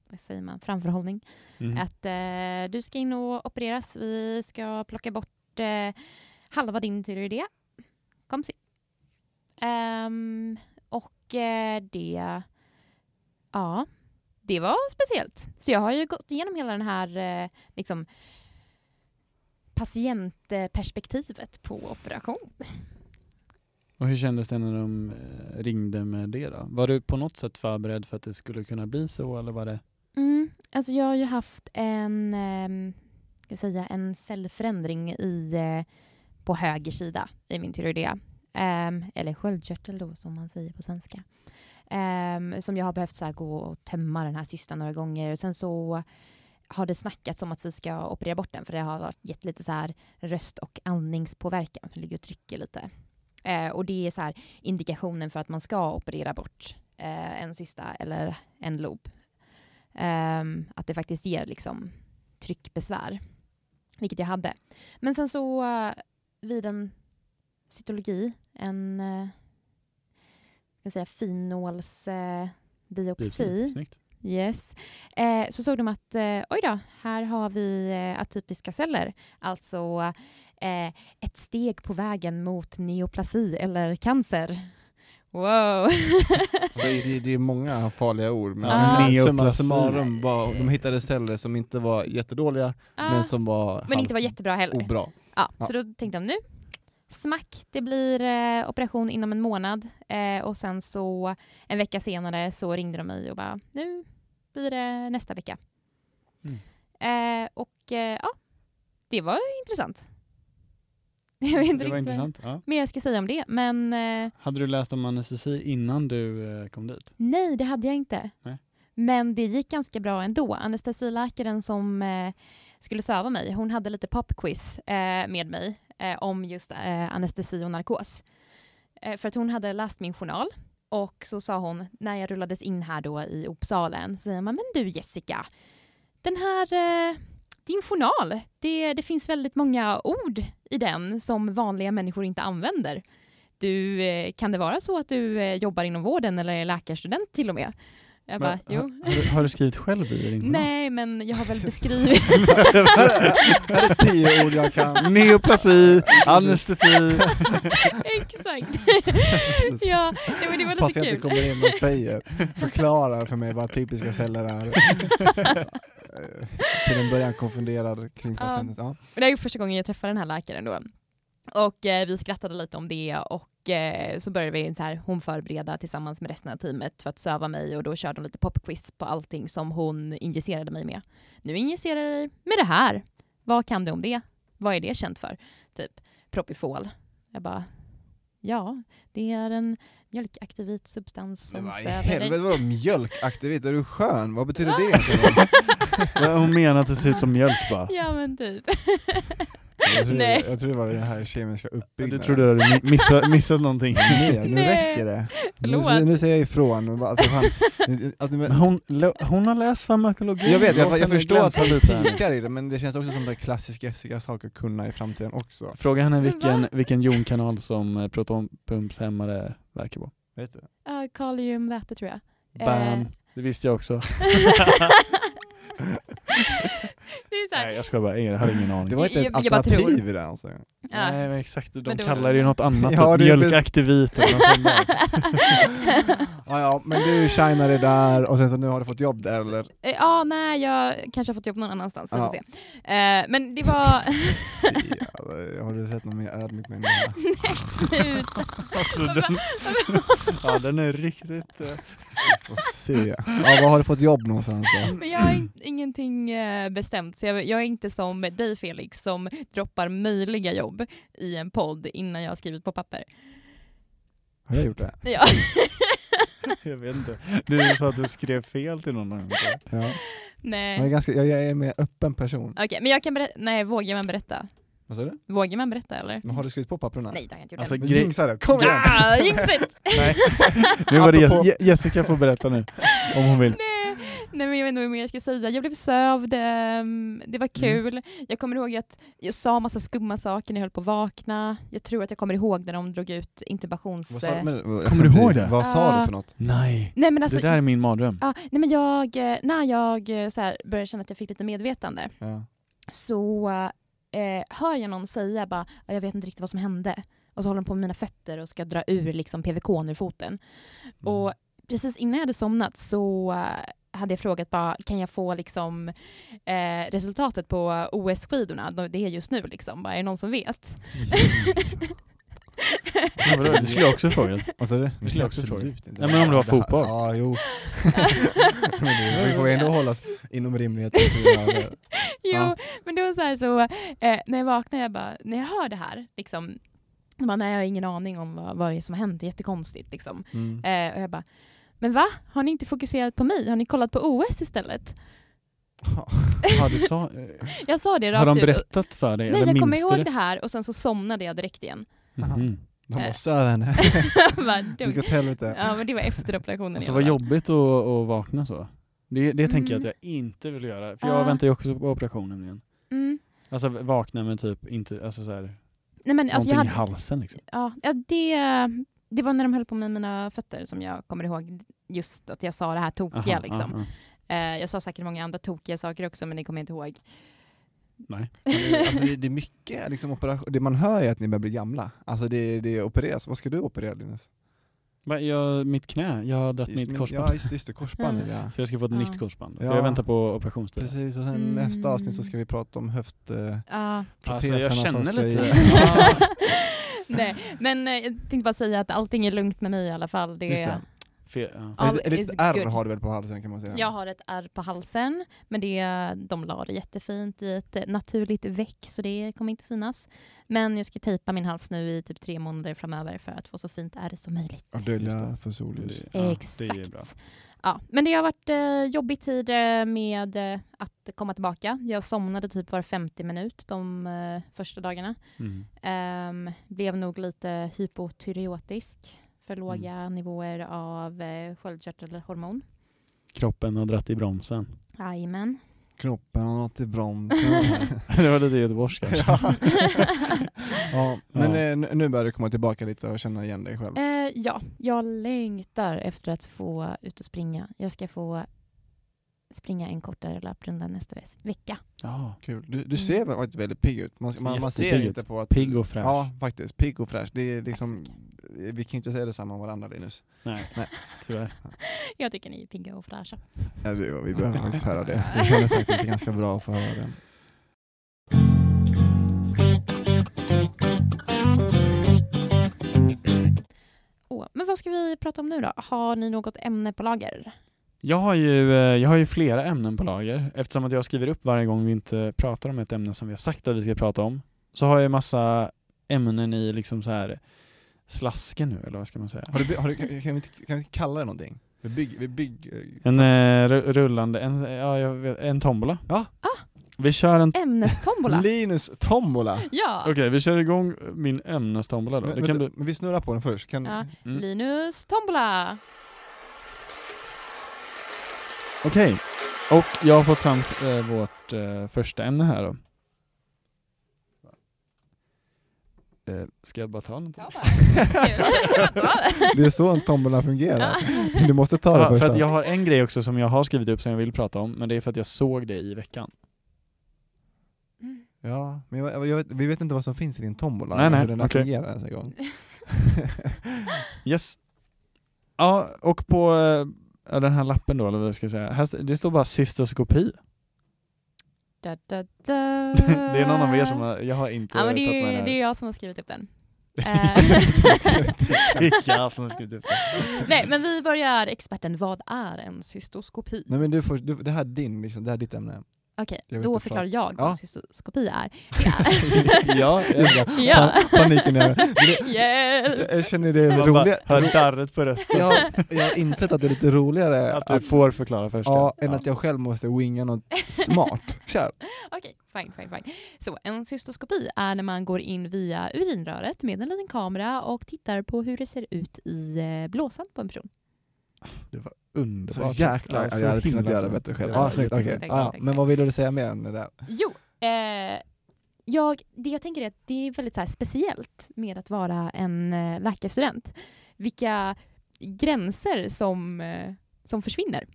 vad säger man, framförhållning Mm. att du ska in och opereras. Vi ska plocka bort halva din tyreoidé. Kom se. Ehm, och eh, det, ja, det var speciellt. Så jag har ju gått igenom hela den här eh, liksom, patientperspektivet på operation. Och hur kändes det när de eh, ringde med det då? Var du på något sätt förberedd för att det skulle kunna bli så eller var det? Mm, alltså jag har ju haft en, ehm, ska säga, en cellförändring i, på höger sida i min tyreoidé. Um, eller sköldkörtel då som man säger på svenska. Um, som jag har behövt så här, gå och tömma den här cystan några gånger. Och sen så har det snackats om att vi ska operera bort den för det har varit- gett lite så här röst och andningspåverkan för det ligger och trycker lite. Uh, och det är så här indikationen för att man ska operera bort uh, en cysta eller en lob. Um, att det faktiskt ger liksom tryckbesvär, vilket jag hade. Men sen så uh, vid en cytologi, en eh, ska jag säga, finålsbiopsi, biopsi, Snyggt. Yes. Eh, så såg de att eh, oj då, här har vi eh, atypiska celler. Alltså eh, ett steg på vägen mot neoplasi eller cancer. Wow. *laughs* Så det, det är många farliga ord, men Ja. summa Neoplasi. summarum var, de hittade celler som inte var jättedåliga, Ah, men som var men inte var jättebra heller. obra. Ja, Ja. Så då tänkte de nu, smack, det blir eh, operation inom en månad. Eh, och sen så en vecka senare så ringde de mig och bara, nu blir det nästa vecka. Eh, och eh, ja, det var intressant. *laughs* Jag vet inte Det var riktigt intressant. Ja. mer jag ska säga om det, men eh, Hade du läst om anestesi innan du eh, kom dit? nej, det hade jag inte. Nej. Men det gick ganska bra ändå. Anestesiläkaren som skulle söva mig, hon hade lite popquiz eh, med mig eh, om just eh, anestesi och narkos. Eh, för att hon hade läst min journal och så sa hon, när jag rullades in här då i Uppsalen, så säger man, men du Jessica, den här, eh, din journal, det, det finns väldigt många ord i den som vanliga människor inte använder. Du, eh, kan det vara så att du eh, jobbar inom vården eller är läkarstudent till och med? Jag bara, Men, jo. Har, har, du, har du skrivit själv i din? Nej, men jag har väl *laughs* beskrivit... Här är tio ord jag kan. Neoplasi, anestesi. *laughs* Exakt. *laughs* ja, nej, men det var lite Patienten kul. kommer in och säger, förklarar för mig vad typiska celler är. Till en början konfunderad kring Ja. patienten. Ja. Men det är ju första gången jag träffar den här läkaren då. Och eh, vi skrattade lite om det och eh, så började vi så här, hon förbereda tillsammans med resten av teamet för att söva mig och då körde hon lite popquiz på allting som hon injicerade mig med. Nu injicerar jag dig med det här. Vad kan du om det? Vad är det känt för? Typ Propofol. Jag bara, ja, det är en mjölkaktivit substans Men som söver dig. helvete vadå mjölkaktivit? Är du skön? Vad betyder det? *laughs* Hon menar att det ser ut som mjölk bara. Ja men typ. *laughs* Jag tror, Nej. jag tror det var den här kemiska Du uppbyggnaden. trodde att du mi- missat, missat någonting. Mer, nu *laughs* Nej. räcker det. Nu, nu säger jag ifrån. Alltså, fan, alltså, Men hon, hon har läst farmakologi. jag vet, jag, jag henne förstår att hon *laughs* pikar i det, men det känns också som det klassiska Jessica-saker att kunna i framtiden också. Fråga henne vilken, vilken jonkanal som eh, protonpumpshämmare verkar på. Vet du? Ja, kaliumväte tror jag. Bam, Eh. det visste jag också. *laughs* det är så här, Nej jag ska bara, jag hade ingen aning. Det var inte ett Jag- jag alternativ i det alltså. ja. Nej men exakt, de Men då- kallar det ju något annat, *laughs* Ja, typ mjölkaktivit eller något sånt. Ja, ja, men du shinade där och sen så nu har du fått jobb där eller? Eh, Ja, nej, jag kanske har fått jobb någon annanstans. Vi Ja. får se. Eh, men det var... *laughs* Ja, har du sett någon mer ödmjuk människa? Ut. Alltså, den, ja den är riktigt... eh, Får se. Ja, var har du fått jobb någonstans då? men jag har in, ingenting bestämt, så jag, jag är inte som dig Felix som droppar möjliga jobb i en podd innan jag har skrivit på papper. Har jag gjort det? Ja. *laughs* Jag vet inte. Du sa att du skrev fel till någon. Ja. Jag är, nej. ganska, jag, jag är en mer öppen person. Okej, men jag kan berätta. Nej, vågar man berätta? Vad sa du? Vågar man berätta eller? Men har du skrivit på papperna? Nej, det har jag inte gjort Alltså, grej- Jinxa det, kom igen! Ah! Nej. *laughs* Nu var det Jessica får berätta nu, om hon vill. Nej, nej men jag vet inte vad mer jag ska säga. Jag blev sövd, ehm, det var kul. Jag kommer ihåg att jag sa massa skumma saker när jag höll på att vakna. Jag tror att jag kommer ihåg när de drog ut intubations... Vad sa, men, Kommer du ihåg det? Vad sa du för något? Nej, Nej men alltså, det där är min mardröm. ja, nej, men jag, eh, när jag eh, så här, började känna att jag fick lite medvetande Ja. så eh, hör jag någon säga bara, "Ja, jag vet inte riktigt vad som hände. Och så håller de på med mina fötter och ska dra ur liksom, PVK ur foten. Mm. Och precis innan jag hade somnat så eh, hade jag frågat bara, kan jag få liksom, eh, resultatet på OS-skidorna? Då- Det är just nu liksom, bara, är det någon som vet? Ja, vadå, det skulle jag också fråga. Vad sa du? Det skulle jag också inte. Ja, men om det var Det fotboll. Ja, jo. *laughs* men det, vi får ändå hållas inom gränser. *laughs* jo, Ja. men det var så här så, eh, när jag vaknade, jag bara, när jag hör det här, liksom, Jag bara, nej jag har ingen aning om vad, vad det är som har hänt, det är jättekonstigt liksom. Mm. Eh, och jag bara, men va? Har ni inte fokuserat på mig? Har ni kollat på OS istället? *laughs* Har, du sa, Jag sa det rakt har de ut. berättat för dig? Nej, eller jag kommer ihåg det här och sen så somnade jag direkt igen. Mhm. De Eh. var söv henne. *laughs* Bara, Det gick åt helvete. Ja, men det var efter operationen. Alltså i vad fall. jobbigt att, att vakna så. Det, det tänker jag Mm. att jag inte vill göra, för jag Ja. väntar ju också på operationen igen. Mm. Alltså vakna med typ inte, alltså så här, Nej, men, alltså, jag i hade, halsen liksom. ja, ja, det, det var när de höll på med mina fötter som jag kommer ihåg just att jag sa det här tokiga. Aha, liksom. aha. Eh, jag sa säkert många andra tokiga saker också, men det kommer jag inte ihåg. Nej. alltså, det, det är mycket liksom, operation. Det man hör är att ni börjar bli gamla. Alltså det, det opereras. Vad ska du operera Linus? Va, Jag, mitt knä, jag har dragit Just mitt korsband. Ja just, just det, korsbandet ja. Så jag ska få ett Ja. nytt korsband. Så Ja. jag väntar på operationstid. Precis, och sen Mm. nästa avsnitt så ska vi prata om höft... Eh, Ja. Alltså, jag känner lite... *laughs* *laughs* *laughs* Nej, men eh, jag tänkte bara säga att allting är lugnt med mig i alla fall. Det, Just det. Fe- ja. Ett, litet R good. har du väl på halsen kan man säga? Jag har ett ärr på halsen, men det, de la det jättefint i ett naturligt väck, så det kommer inte synas. Men jag ska tejpa min hals nu i typ tre månader framöver för att få så fint ärr som möjligt. Och dölja det. för solljus. Ja, Exakt. Det är bra. Ja, men det har varit eh, jobbig tid eh, med eh, att komma tillbaka. Jag somnade typ var 50 minut de eh, första dagarna. Mm. Ehm, blev nog lite hypotyreotisk för Mm. låga nivåer av eh, sköldkörtelhormon. Kroppen har dratt i bromsen. Jajamän. Knoppen har nått i bromsen. *laughs* det var lite göteborgska. ja. *laughs* ja, men Ja. eh, nu börjar du komma tillbaka lite och känna igen dig själv. Eh, ja, jag längtar efter att få ut och springa. Jag ska få springa en kortare löprunda nästa ve- vecka. Ja, Kul. Du, du ser väl faktiskt väldigt pigg ut. Man, Ser man, man ser inte på att... pigg och fräsch. Ja, faktiskt. Pigg och fräsch. Det är liksom, Tack vi kan ju inte säga detsamma om varandra Linus. Nej, Nej. tyvärr. *laughs* Jag tycker ni är pigga och fräscha. Ja, vi, vi behöver faktiskt höra det. *laughs* Det kändes faktiskt ganska bra att få höra det. Men vad ska vi prata om nu då? Har ni något ämne på lager? Jag har, ju, eh, jag har ju flera ämnen på lager. Eftersom att jag skriver upp varje gång vi inte pratar om ett ämne som vi har sagt att vi ska prata om, så har jag massa ämnen i liksom så här slasken nu, eller vad ska man säga? Har du, har du, kan, vi inte, kan vi inte kalla det någonting? Vi bygg, vi bygg, eh, En eh, ru- rullande, en, ja, jag vet, en tombola. Ja. Vi kör en... Ämnestombola? *laughs* Linus tombola! ja! Okej, vi kör igång min ämnestombola då. Men, Det kan vänta, bli... men vi snurrar på den först. Kan, Ja. Mm. Linus tombola! Okej, och jag har fått fram eh, vårt eh, första ämne här då. Eh, ska jag bara ta den? *laughs* Det är så en tombola fungerar. Du måste ta det Ja, för första. att jag har en grej också som jag har skrivit upp som jag vill prata om, men det är för att jag såg det i veckan. Mm. Ja, men jag, jag vet, vi vet inte vad som finns i din tombola, Nej, nej, hur den okej. fungerar ens en gång. *laughs* *laughs* Yes. Ja, och på eh, ja, den här lappen då, eller vad ska jag säga, här, det står bara cystoskopi. Da, da, da. *laughs* det är någon av er som har, jag har inte Ja, men det, tagit med är, det det är jag som har skrivit upp den. *laughs* det Eh, är jag som har skrivit upp det. Nej, men vi börjar experten. Vad är en cystoskopi? Nej men du får, du, det här är din, liksom, det här är ditt ämne. Okej, Jag då förklarar fan. jag Ja. vad cystoskopi *laughs* är. Ja, jag, *laughs* ja. Pa- Paniken är... Jag Yes! känner det är jag bara roligt. hör darret på rösten. Jag, jag har insett att det är lite roligare Att du får förklara först. ja, än att jag själv måste winga något smart. Kör! Okej, fine, fine, fine. Så en cystoskopi är när man går in via urinröret med en liten kamera och tittar på hur det ser ut i eh, blåsan på en person. Det var Så underbart. jäkla... Ja, så jag hade kunnat göra det bättre själv. Ja, Ja, snyggt, tack, Ja, men vad ville du säga mer än det där? Jo, eh, jag, det jag tänker är att det är väldigt så här speciellt med att vara en eh, läkarstudent. Vilka gränser som, eh, som försvinner.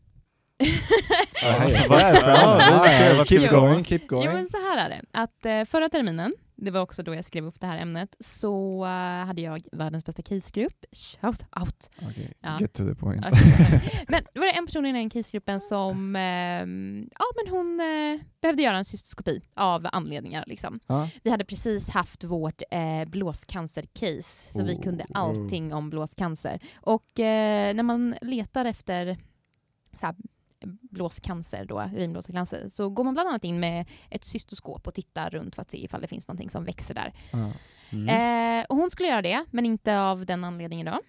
Så spännande. Keep going, keep Jo, going. men så här är det. Att eh, förra terminen, det var också då jag skrev upp det här ämnet, så eh, hade jag världens bästa casegrupp. Shout out! Okej, Ja. get to the point. Okej. *laughs* men då var det en person i den casegruppen som ehm, ja, men hon eh, behövde göra en cystoskopi av anledningar. Liksom. Ja. Vi hade precis haft vårt eh, blåscancer-case, så vi Oh, kunde allting om blåscancer. Och när man letar efter så här, blåscancer, då, urinblåscancer, så går man bland annat in med ett cystoskop och tittar runt för att se ifall det finns någonting som växer där. Mm. Eh, och hon skulle göra det, men inte av den anledningen då.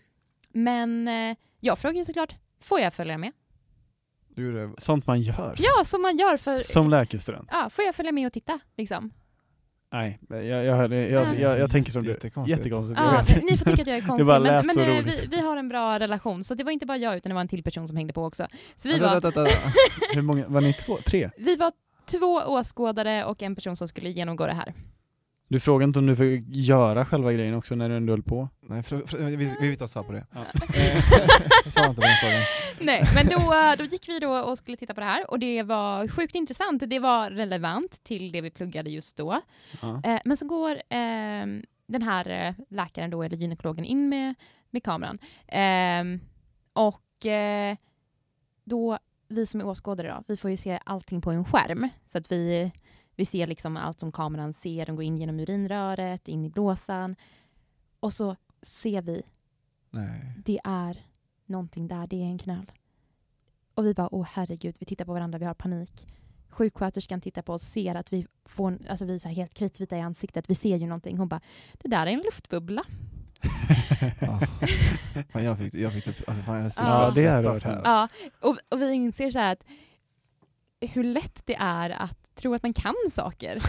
Men eh, jag frågade ju såklart, får jag följa med? Sånt man gör. Ja, som man gör för... Som läkarstudent. Ja, får jag följa med och titta? Liksom. Nej, jag, jag, jag, jag, tänker som du. Jättekonstigt. Jättekonstigt. Ja, ni får tycka att jag är *laughs* konstig, men, men så eh, roligt. vi, vi har en bra relation. Så det var inte bara jag, utan det var en till person som hängde på också. Så vi var. *laughs* Hur många, var ni två? Tre? vi var två åskådare och en person som skulle genomgå det här. Du frågade inte om du fick göra själva grejen också när du ändå höll på? Nej, fr- fr- vi, vi vill inte ha svar på det. Ja. *laughs* Jag inte på den frågan. Nej, men då, då gick vi då och skulle titta på det här och det var sjukt intressant. Det var relevant till det vi pluggade just då. Ja. Eh, men så går eh, den här eh, läkaren då, eller gynekologen in med, med kameran. Eh, och eh, då, vi som är åskådare då, vi får ju se allting på en skärm. Så att vi, vi ser liksom allt som kameran ser. De går in genom urinröret, in i blåsan. Och så ser vi, Nej. det är någonting där, det är en knöl. Och vi bara, åh herregud, vi tittar på varandra, vi har panik. Sjuksköterskan tittar på oss, ser att vi får, alltså vi är så här helt kritvita i ansiktet, vi ser ju någonting. Hon bara, det där är en luftbubbla. *laughs* Ja. *laughs* Fan, jag fick, jag fick typ, alltså fan jag Ja, och det här. Ja, och, och vi inser så här att hur lätt det är att tro att man kan saker.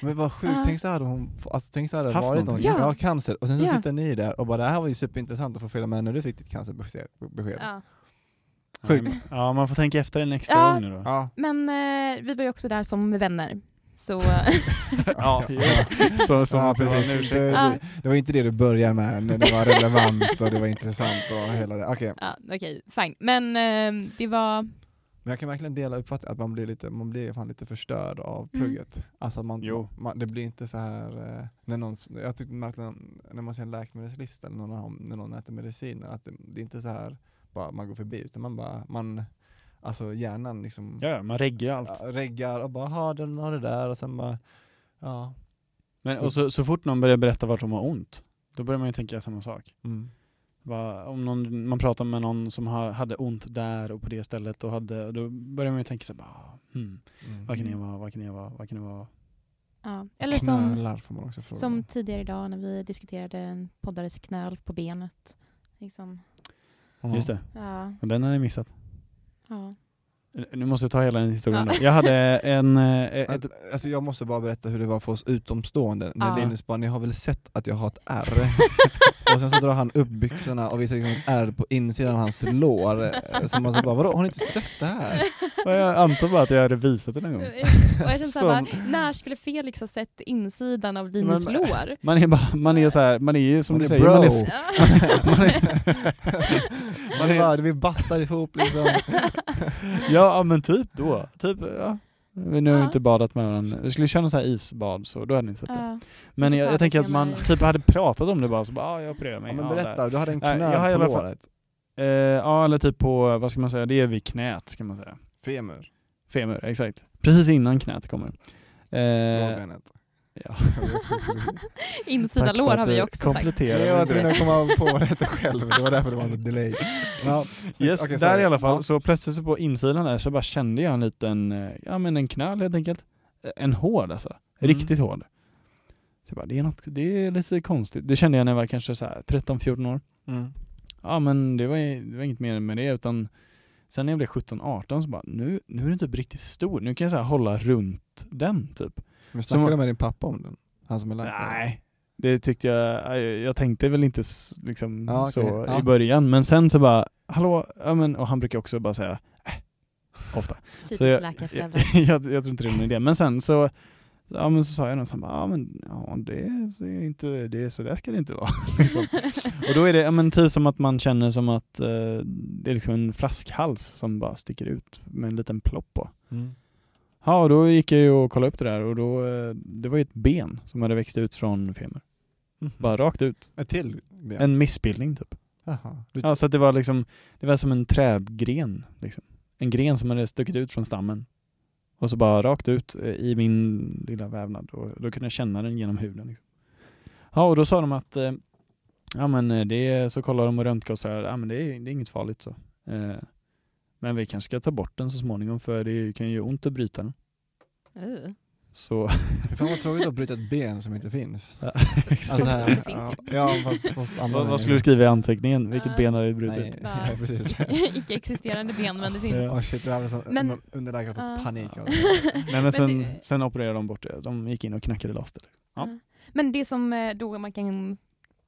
*laughs* Men vad sjukt, Ja. tänk så hade hon, alltså, tänk så hade det Haft varit någon, ja. Ja. cancer, och sen så Ja. sitter ni där och bara det här var ju superintressant att få följa med när du fick ditt cancerbesked. besked. Ja. Sjukt. Ja, man får tänka efter en extra Ja. gång nu då. Ja. Men eh, vi var ju också där som vänner. Så *laughs* Ja, så, som ja, var en precis. Det, Ja. det, det var inte det du började med när det var relevant och det var intressant och hela det. Okej. ja, okej, fine. Men eh, det var... Men jag kan verkligen dela uppfattningen att man blir lite, man blir fan lite förstörd av Mm. plugget. Alltså att man, Jo. man, det blir inte så här, eh, när någon, jag tyckte märkte när, man ser en läkemedelslista eller någon, har- när någon äter mediciner, att det, det är inte så här bara man går förbi, utan man bara, man, alltså hjärnan liksom Ja, man reggar allt. ja, reggar och bara, ha den har det där och sen bara, ja. Men, och så, så fort någon börjar berätta vart de har ont, då börjar man ju tänka samma sak. Mm. Va, om någon, man pratar med någon som har, hade ont där och på det stället, och hade, då börjar man ju tänka så här, bara, hmm, Mm. vad kan det vara, vad kan det vara, vad kan det vara? Ja. Eller som, Knölar får man också fråga. som tidigare idag när vi diskuterade en poddares knöl på benet. Liksom. Just det, Ja, och den har ni missat. ja. Nu måste vi ta hela den historien Ja. Jag hade *laughs* en, eh, ett, Att, alltså jag måste bara berätta hur det var för oss utomstående. När Ja. Linus bara, ni har väl sett att jag har ett R? *laughs* och sen så drar han upp byxorna och visar liksom ett R på insidan av hans lår. Eh, Så man så bara, vadå, har ni inte sett det här? *laughs* och jag antar bara att jag hade visat det någon gång. Och jag kände såhär, Som- bara, när skulle Felix ha sett insidan av Linus Men- lår? Man är bara, man är så här, man är ju som Man du är säger, bro. man är, s- Ja. man är, Man är bara, vi bastar ihop liksom. *laughs* ja men typ då, typ ja. Men Nu har vi Ja. inte badat med varandra. Vi skulle köra någon så här isbad så då hade ni sett det. Men jag, jag tänker att man typ hade pratat om det bara så bara, ah, jag opererar mig. Ja, men ja, där. berätta, du hade en knöl på låret. Eh, ja eller typ på, vad ska man säga, det är vid knät ska man säga. Femur, Femur, exakt. Precis innan knät kommer. Eh, lårbenet. Ja. *laughs* Insida lår har vi också sagt. Jag var tvungen att komma på vad det hette själv, det var därför det var en *laughs* delay. Ja, Yes, okej, där sorry. i alla fall, så plötsligt så på insidan där så bara kände jag en liten, eh, ja men en knöl helt enkelt. Eh, En hård alltså. Mm. Riktigt hård. Så bara, det är, något, det är lite konstigt. Det kände jag när jag var kanske så här 13-14 år. Mm. Ja men det var, det var inget mer med det utan sen när jag blev 17-18 så bara, nu, nu är den typ riktigt stor. Nu kan jag så här hålla runt den typ. Men snackade Som- du med din pappa om den? Han som är läkare? Nej, det tyckte jag, jag- tänkte väl inte liksom Ja, okej. så Ja. i början. Men sen så bara, hallå, ja, men, och han brukar också bara säga, äh, ofta. Så Typiskt jag, läkarföräldrar. jag, *laughs* jag, jag tror inte det är någon idé. Men sen så, ja men så sa jag något som bara, ja men ja, det, är- så är inte, det så där ska det inte vara. *laughs* liksom. Och då är det ja, men typ som att man känner som att eh, det är liksom en flaskhals som bara sticker ut med en liten plopp på. Mm. Ja, och då gick jag ju och kollade upp det där och då, eh, det var ju ett ben som hade växt ut från femur. Mhm. Bara rakt ut. Ett till ben? En missbildning typ. Jaha. Du, Ja, så att det var liksom, det var som en trädgren liksom. En gren som hade stuckit ut från stammen. Och så bara rakt ut eh, i min lilla vävnad och då kunde jag känna den genom huden. Liksom. Ja, och då sa de att, eh, ja men eh, det är, så kollar de och röntgar och så här, ja men det är, det är inget farligt så. Eh, men vi kanske ska ta bort den så småningom för det kan ju ont att bryta den. Uh. så... *laughs* Fan vad tråkigt att bryta ett ben som inte finns. *laughs* Alltså här, Det finns ja, ju. ja, fast, fast vad, skulle du skriva i anteckningen? Vilket Ja. ben har du brutit? Nej, Bara- *laughs* ja. Icke-existerande ben, men det finns. Ja. Åh shit, jag hade Men- underläkare för Ja. panik. av Nej men Men sen, det- sen opererade de bort det. De gick in och knackade loss det. Ja. Ja. Men det som eh, då man kan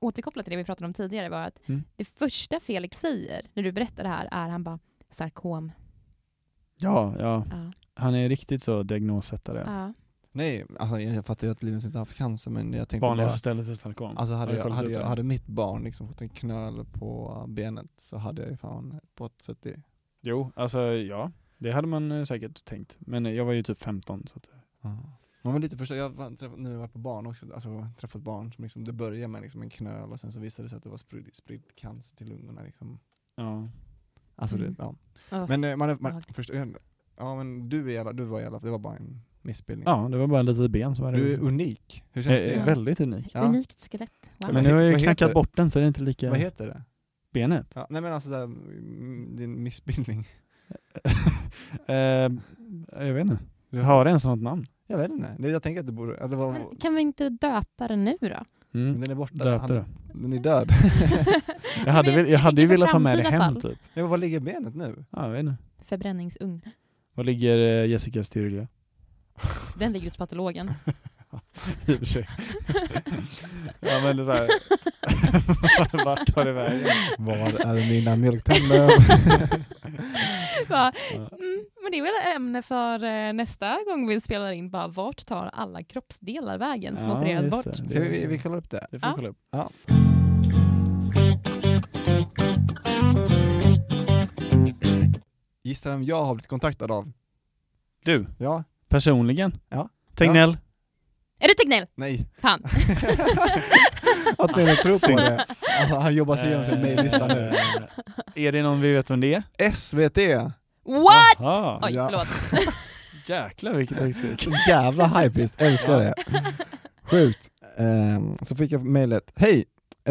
återkoppla till det vi pratade om tidigare var att Mm. det första Felix säger när du berättar det här är han bara sarkom. Ja, ja. Ja. Han är riktigt så diagnossättare. Ja. Nej, alltså, jag fattar ju att Linus inte haft cancer men jag tänkte Vanligaste bara stället för sarkom. Alltså Har hade, jag, hade, jag, hade mitt barn liksom fått en knöl på benet så hade jag ju fan på ett sätt det. Jo, alltså ja. Det hade man eh, säkert tänkt. Men eh, jag var ju typ 15 så att, Man var lite förstå, jag har träffat, nu har jag varit på barn också, alltså träffat barn som liksom, det började med liksom en knöl och sen så visade det sig att det var spridd, spridd cancer till lungorna liksom. ja. Alltså Mm. det, ja. Oh. Men eh, man, man förstår, ja men du, är jävla, du var jävla, det var bara en missbildning. ja, det var bara ett litet ben som hade... Du är unik, hur känns Eh, det? eh, väldigt unik. Ja. Unikt skelett. Wow. Men nu har jag ju knackat bort den så det är inte lika... Vad heter det? Benet? Ja, nej men alltså såhär, mm, din missbildning. *laughs* eh, jag vet inte. Har det ens något namn? Jag vet inte, det, jag tänker att det borde, att det var, Men kan vi inte döpa den nu då? Men Mm. den är borta, Döpte han, den är död. *laughs* Jag hade, väl, jag hade ju velat ha med det hem fall. typ. ja, men var ligger benet nu? Ja, jag vet inte. Förbränningsugn. Var ligger eh, Jessicas styrka? Den ligger hos patologen. *laughs* *laughs* I och för sig. *laughs* ja men det är så här. *laughs* Vart tar det vägen? Var är mina mjölktänder? Bara, Ja. mm, men det är väl ämne för eh, nästa gång vi spelar in. Bara, vart tar alla kroppsdelar vägen som Ja, opereras bort? det. Ska vi, vi kollar upp det? Det får Ja. kolla upp. Ja. Gissa vem jag har blivit kontaktad av? Du, Ja? personligen? Ja. Tegnell? Är det Tegnell? Nej. Fan. *laughs* Att ni tror på det. Han jobbar sig igenom sin mejllista nu. Eh, Är det någon vi vet vem det är? SVT! What? Aha. Oj, Ja. förlåt. *laughs* Jäklar vilket högskrik. Så jävla hypeist, älskar det. Sjukt. Ehm, så fick jag mejlet. Hej!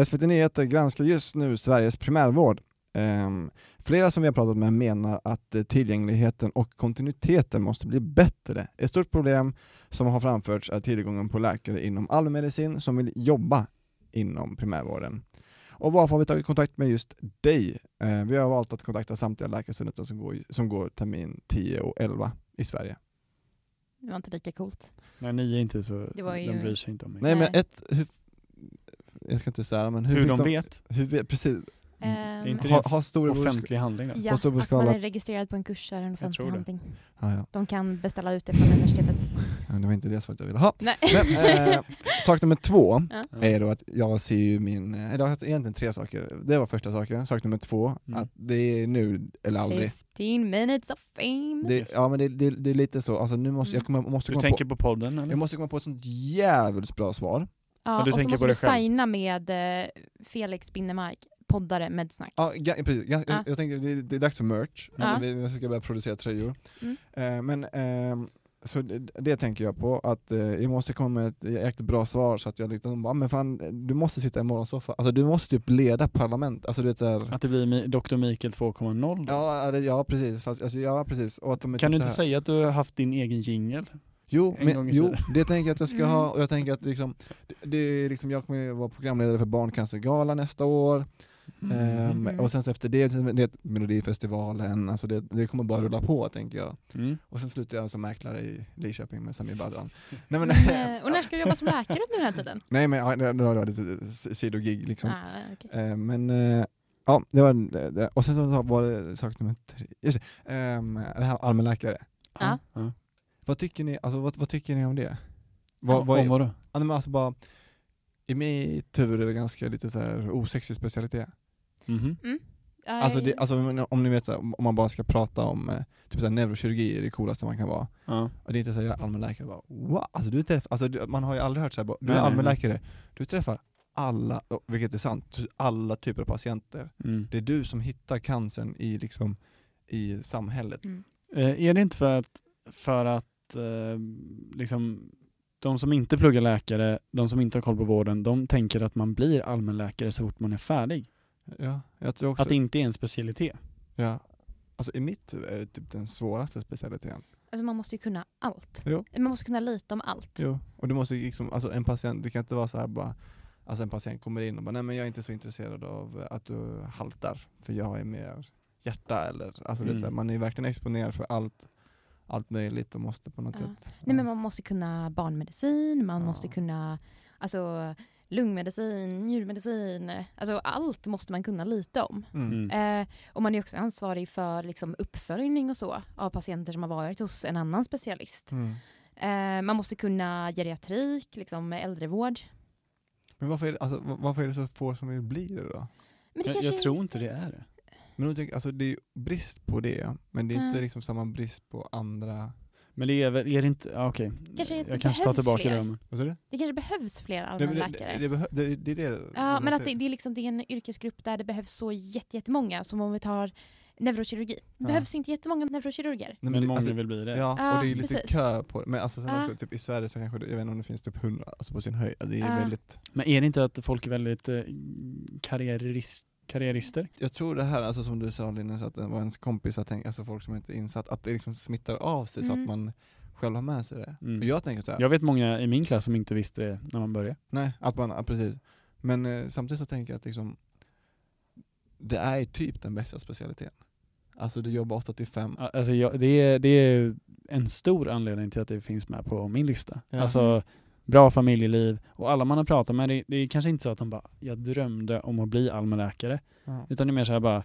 SVT Nyheter granskar just nu Sveriges primärvård. Ehm, flera som vi har pratat med menar att eh, tillgängligheten och kontinuiteten måste bli bättre. Ett stort problem som har framförts är tillgången på läkare inom allmänmedicin som vill jobba inom primärvården. Och varför har vi tagit kontakt med just dig? Eh, vi har valt att kontakta samtliga läkarstudenter som går, som går termin 10 och 11 i Sverige. Det var inte lika coolt. Nej ni är inte så, Det var ju- de bryr sig inte om mig. Nej, men ett, hur, jag ska inte säga men hur, Hur fick de vet? Hur vet, precis. Ehm, är inte Ha, det ha storebror Offentlig handling då? ja, på stor att man är registrerad på en kurs är en offentlig handling. Ja, ja. De kan beställa ut det från universitetet. Ja, det var inte det svaret jag ville ha. Nej. Men, eh, *laughs* sak nummer två Ja. Är då att jag ser ju min, eh, eller har egentligen tre saker. Det var första saken. Sak nummer två, Mm. att det är nu eller aldrig. 15 minutes of fame. Det, ja men det, det, det är lite så, alltså nu måste jag komma, måste Du komma tänker på, på podden eller? jag måste komma på ett sånt jävligt bra svar. Ja, du och så måste på du signa med eh, Felix Binnemark, poddare med snack. Ja, ga, precis. Jag, Ja. jag, tänker det, det är dags för merch, Ja. vi, vi ska börja producera tröjor. Mm. Eh, men ehm, så det, det tänker jag på, att eh, jag måste komma med ett jäkligt bra svar så att jag liksom bara, men fan du måste sitta i morgonsoffa, alltså du måste typ leda parlament, alltså du vet såhär Att det blir Mi- Dr. Mikael 2.0 då? Ja, det- ja precis, fast, alltså, ja precis. Och att de Kan du typ inte så här- säga att du har haft din egen jingel? Jo, men, jo det tänker jag att jag ska Mm. ha, och jag tänker att liksom, det, det är liksom, jag kommer vara programledare för Barncancergala nästa år, Mm. Ehm, Mm. och sen så efter det, det är Melodifestivalen, alltså det, det kommer bara rulla på tänker jag. Mm. Och sen slutar jag som mäklare i Lidköping med Samir Badran. *laughs* Nej men, Men, eh, och när ska du jobba som läkare under den här tiden? nej, men ja, det, det var lite sidogig liksom. Ah, okej. Eh, men eh, ja, det var det-. Och sen så var det sak nummer tre, just det, ehm, det här allmänläkare. Ja. Ja. Vad tycker ni, alltså, vad, vad tycker ni om det? Vad, vad Om vadå? ja, men alltså bara, I mitt huvud är det ganska lite så här osexig specialitet. Mhm. Ja, Alltså, det, alltså om- ni vet, om man bara ska prata om eh, typ så här, neurokirurgi är det coolaste man kan vara. Ja. Och det är inte så att jag är allmänläkare bara wow, alltså, du träffar, alltså, du- man har ju aldrig hört så här, bara, du är allmänläkare, du träffar alla, vilket är sant, alla typer av patienter. Mm. Det är du som hittar cancern i, liksom, i samhället. Mm. Eh, är det inte för att, för att eh, liksom, de som inte pluggar läkare, de som inte har koll på vården, de tänker att man blir allmänläkare så fort man är färdig. Ja, jag tror också, Att det inte är en specialitet. ja, alltså, i mitt huvud är det typ den svåraste specialiteten. Alltså man måste ju kunna allt. Jo. Man måste kunna lite om allt. Jo, och du måste liksom, alltså en patient, det kan inte vara så här bara, alltså en patient kommer in och bara nej men jag är inte så intresserad av att du haltar, för jag är mer hjärta eller, alltså så här, Mm. man är verkligen exponerad för allt, allt möjligt och måste på något Ja. sätt. Nej, men man måste kunna barnmedicin, man Ja. måste kunna alltså, lungmedicin, njurmedicin. Alltså allt måste man kunna lite om. Mm. Mm. Eh, och man är också ansvarig för liksom, uppföljning och så av patienter som har varit hos en annan specialist. Mm. Eh, man måste kunna geriatrik, liksom, äldrevård. Men varför är, det, alltså, va- varför är det så få som vill bli det då? Men det Jag, jag tror inte det är det. Men alltså det är brist på det, men det är inte Ja. liksom samma brist på andra... Men det är väl, är det inte, ja, okej. Kanske inte jag kanske tar tillbaka fler. det. Men. Vad du? Det kanske behövs fler men allmänläkare. det, det, det, det är det Ja, men att det, det, är liksom, det är en yrkesgrupp där det behövs så jätte- jättemånga, som om vi tar neurokirurgi. Det Ja. behövs inte jättemånga neurokirurger. Nej, Men, det- många alltså, vill bli det. Ja, Ja, och det är lite precis. kö på det. Men alltså sen Ja. också, typ i Sverige så kanske det, jag vet inte om det finns typ 100, alltså på sin höjd. Det är Ja. väldigt... Men är det inte att folk är väldigt eh, karriärist, karriärister? Jag tror det här, alltså som du sa Linus, att det var ens kompis, att tänka, alltså folk som inte är insatt, att det liksom smittar av sig så Mm. att man själv har med sig det. Mm. Jag tänker så här, Jag vet många i min klass som inte visste det när man började. nej, att man, ja, precis. Men eh, samtidigt så tänker jag att liksom, det är typ den bästa specialiteten. Alltså du jobbar 8 till 5. Ja, Alltså jag, det, är, det är en stor anledning till att det finns med på min lista. Ja. Alltså bra familjeliv och alla man har pratat med, det, det är kanske inte så att de bara jag drömde om att bli allmänläkare. Ja. Utan det är mer så här bara,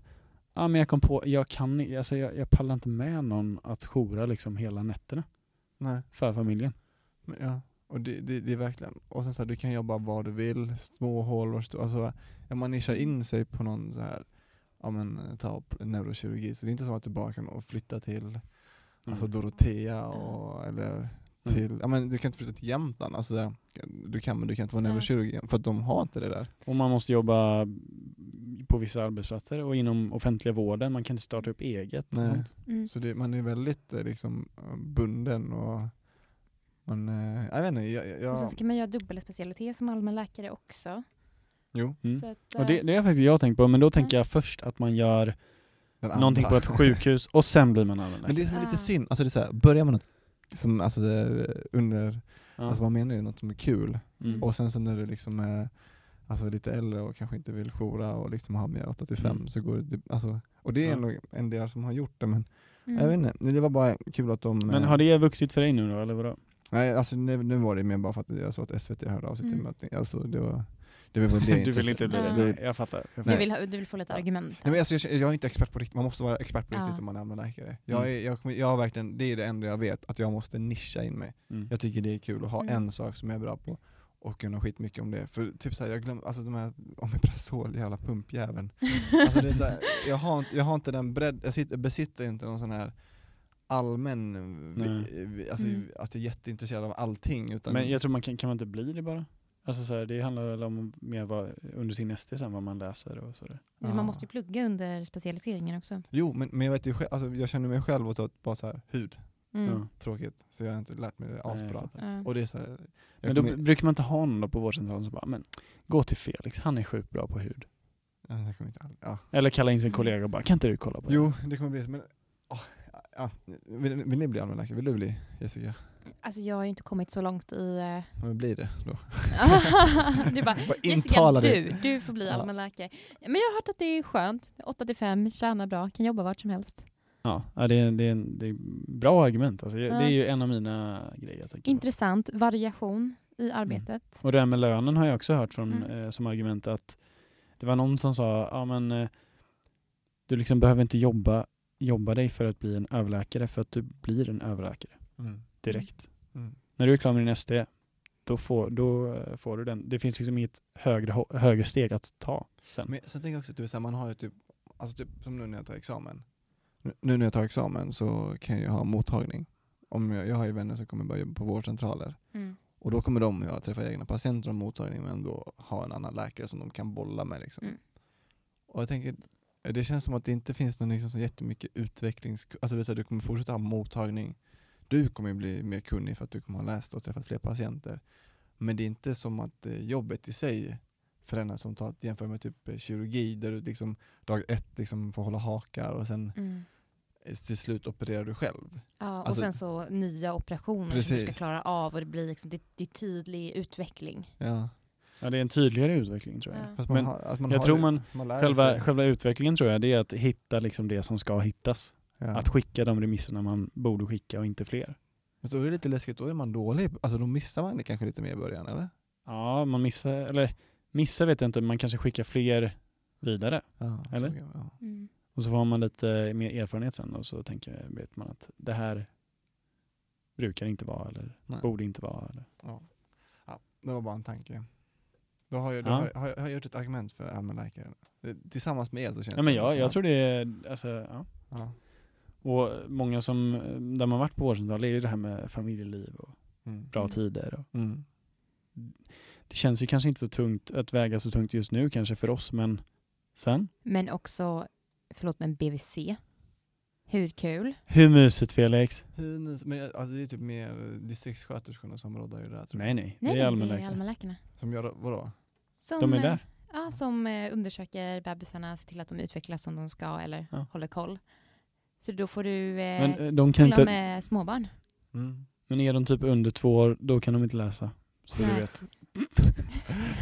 ja men jag kom på, jag kan alltså jag, jag pallar inte med någon att joura liksom hela nätterna Nej. för familjen. Men, ja. Och det, det, det är verkligen, och sen så här, du kan jobba var du vill, små hål alltså om man nischar in sig på någon så här, ja men ta upp neurokirurgi, så det är inte så att du bara kan flytta till alltså Mm. Dorotea och, eller till, ja men du kan inte flytta till Jämtland, alltså du kan men du kan inte vara neurokirurg för att de har inte det där. Och man måste jobba på vissa arbetsplatser och inom offentliga vården, man kan inte starta upp eget. Nej. sånt. Mm. Så det, man är väldigt eh, liksom bunden och man, eh, jag vet inte, jag, jag, Och sen kan man göra dubbelspecialitet som allmänläkare också. jo, Mm. Så att, Och det, eh, det har faktiskt jag tänkt på, men då tänker jag först att man gör någonting på ett sjukhus och sen blir man Men allmänläkare. det är lite synd, alltså det är så här, börjar man något som, alltså det är under, Ja. alltså man menar ju något som är kul, Mm. och sen så när du liksom är alltså lite äldre och kanske inte vill joura och liksom ha med 8 till 5 Mm. så går det, alltså, och det är Ja. en del som har gjort det men mm. jag vet inte, det var bara kul att de Men eh, har det vuxit för dig nu då, eller vadå? Nej alltså nu, nu var det mer bara för att jag såg att SVT hörde av sig till Mm. möten, alltså det var det var det *laughs* Du vill inte bli det? Nej, jag fattar. Jag Du, fattar. vill, ha- du vill få lite Ja. argument. Nej, men alltså, jag, jag är inte expert på riktigt, man måste vara expert på Ja. riktigt om man är allmänläkare. Jag, Mm. är, jag, jag har verkligen, det är det enda jag vet, att jag måste nischa in mig. Mm. Jag tycker det är kul att ha Mm. en sak som jag är bra på och kunna skitmycket om det. För typ såhär, jag glömmer, alltså de här Omeprazol, jävla pumpjäveln. *laughs* Alltså det är såhär, jag, har inte, jag har inte den bredd, jag sitter, besitter inte någon sån här allmän, vi, alltså Mm. att jag är jätteintresserad av allting. Utan, Men jag tror man kan, kan man inte bli det bara? Alltså så här, det handlar väl om mer vad, under sin ST sen vad man läser och sådär. Men Ja. Man måste ju plugga under specialiseringen också. Jo, men, men jag vet ju själv, alltså, jag känner mig själv att bara så här hud, Mm. Ja. tråkigt. Så jag har inte lärt mig det asbra. Ja. Och det är så här, Men då kommer- brukar man inte ha någon då på vårdcentralen som bara, men gå till Felix, han är sjukt bra på hud. Ja, det kommer inte all- ja. Eller kalla in sin kollega och bara, kan inte du kolla på det? Jo, det kommer bli så, men åh, ja. vill, vill ni bli allmänläkare? Vill du bli Jessica? Alltså jag har ju inte kommit så långt i... eh, Ja, men bli det då. *laughs* du bara, *laughs* Bara Jessica, du, du får bli Ja. allmänläkare. Men jag har hört att det är skönt. 8 till 5, tjänar bra, kan jobba vart som helst. Ja, ja det, är, det, är, en- det är bra argument. Alltså, Ja. Det är ju en av mina grejer jag tänker på. Intressant variation i arbetet. Och det här med lönen har jag också hört från, Mm. eh, som argument att det var någon som sa, ja men eh, du liksom behöver inte jobba, jobba dig för att bli en överläkare för att du blir en överläkare Mm. direkt. Mm. När du är klar med din ST, då får, då eh, får du den. Det finns liksom inget högre, högre steg att ta sen. Men sen tänker jag också att du, så här, man har ju typ, alltså typ som nu när jag tar examen. Nu- när jag tar examen så kan jag ha mottagning. Om jag, jag har ju vänner som kommer börja jobba på vårdcentraler. Mm. Och då kommer de att träffa egna patienter om mottagning men då ha en annan läkare som de kan bolla med. Liksom. Mm. Och jag tänker, det känns som att det inte finns någon liksom så jättemycket utvecklings... Alltså det här, du kommer fortsätta ha mottagning. Du kommer bli mer kunnig för att du kommer ha läst och träffat fler patienter. Men det är inte som att eh, jobbet i sig förändras som tar, jämför med typ eh, kirurgi där du liksom dag ett liksom får hålla hakar och sen Mm. till slut opererar du själv. Ja, och Alltså- sen så nya operationer som du ska Precis. klara av och det blir liksom, det, det är tydlig utveckling. Ja. Ja, det är en tydligare utveckling tror jag. Ja. Fast man Men har, att man jag har tror man- man Själva, sig. själva utvecklingen tror jag, det är att hitta liksom det som ska hittas. Ja. Att skicka de remisserna man borde skicka och inte fler. Men så är det lite läskigt, då är man dålig. Alltså då missar man det kanske lite mer i början, eller? Ja, man missar, eller missar vet jag inte, man kanske skickar fler vidare. Ja, Eller? Så, ja. Mm. Och så får man lite mer erfarenhet sen och så tänker, vet man att det här brukar inte vara eller Nej. borde inte vara. Eller. Ja. ja, det var bara en tanke. Då har jag, då Ja. har, har, jag, har jag gjort ett argument för allmänläkare. Det- Tillsammans med er så känns Ja, men jag, jag tror det är, alltså, ja. Ja. Och många som, där man varit på vårdcentral, är ju det här med familjeliv och Mm. bra Mm. tider. Och Mm. det känns ju kanske inte så tungt att väga så tungt just nu kanske för oss, men sen. Men också, förlåt men BVC. Hur kul? Hur mysigt Felix? Hur mys- Men alltså det är typ mer distriktssköterskorna som råddar i det där tror jag. Nej nej, Nej, det är allmänläkarna. Som gör, vadå? Som, De är eh, där. Ja, som eh, undersöker bebisarna, ser till att de utvecklas som de ska eller Ja. håller koll. Så då får du eh, Men eh, de kan inte, med småbarn. Mm. men är de typ under två år, då kan de inte läsa. Så du Nej. vet.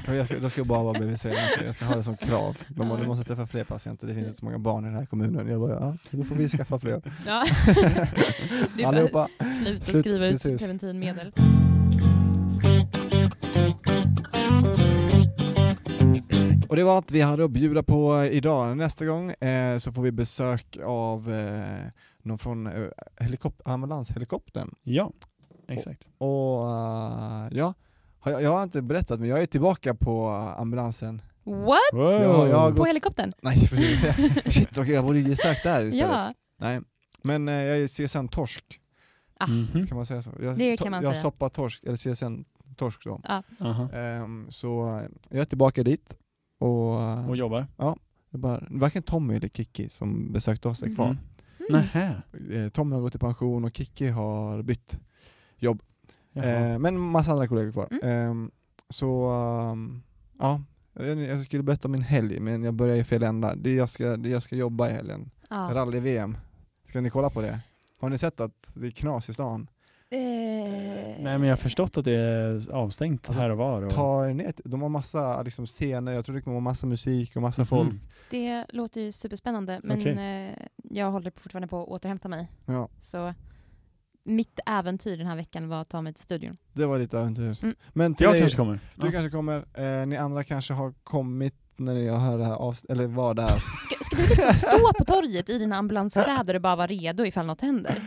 Ja, *laughs* Jag ska, jag ska bara vara BVC, jag ska ha det som krav. De Ja. du måste träffa fler patienter, det finns inte så många barn i den här kommunen. Jag bara, ja, då får vi skaffa fler. *laughs* Ja. *laughs* Du bara, Allihopa. Sluta Slut, skriva ut precis. preventivmedel. Och det var allt vi hade att bjuda på idag. Nästa gång eh, så får vi besök av eh, någon från eh, helikop- ambulanshelikoptern. Ja, exakt. Och eh, ja, har jag, jag har inte berättat men jag är tillbaka på ambulansen. What? Wow. Ja, jag På helikoptern? Nej, *laughs* shit okej jag borde ge sökt där istället. Ja. Nej, men eh, jag är CSN torsk, Ah, Mhm. kan man säga så? Jag, Det kan man jag säga. soppar torsk, eller CSN torsk då. Aha. Ehm, så eh, jag är tillbaka dit och, eh, Och jobbar? det är bara, varken Tommy eller Kiki som besökte oss är kvar. Mm. Nähä. Eh, Tommy har gått i pension och Kiki har bytt. Jaha. Eh, men massa andra kollegor kvar. Mm. Ehm, så ehm, ja, jag, skulle berätta om min helg men jag börjar i fel ända. Det är jag, ska, det jag ska jobba i helgen. Ja. Rally-VM. Ska ni kolla på det? Har ni sett att det är knas i stan? Eh, Nej men jag har förstått att det är avstängt Alltså, här och var. Och... Ta er ner de har massa liksom, scener, jag tror det kommer vara massa musik och massa Mhm. folk. Det låter ju superspännande men Okej. eh, jag håller fortfarande på att återhämta mig. Ja, Så mitt äventyr den här veckan var att ta mig till studion. det var ditt äventyr. Mm. Men till Jag dig, kanske kommer. du Ja. kanske kommer, eh, ni andra kanske har kommit när jag hör det här eller var där. Ska, ska du liksom stå på torget i dina ambulanskläder och bara vara redo ifall något händer?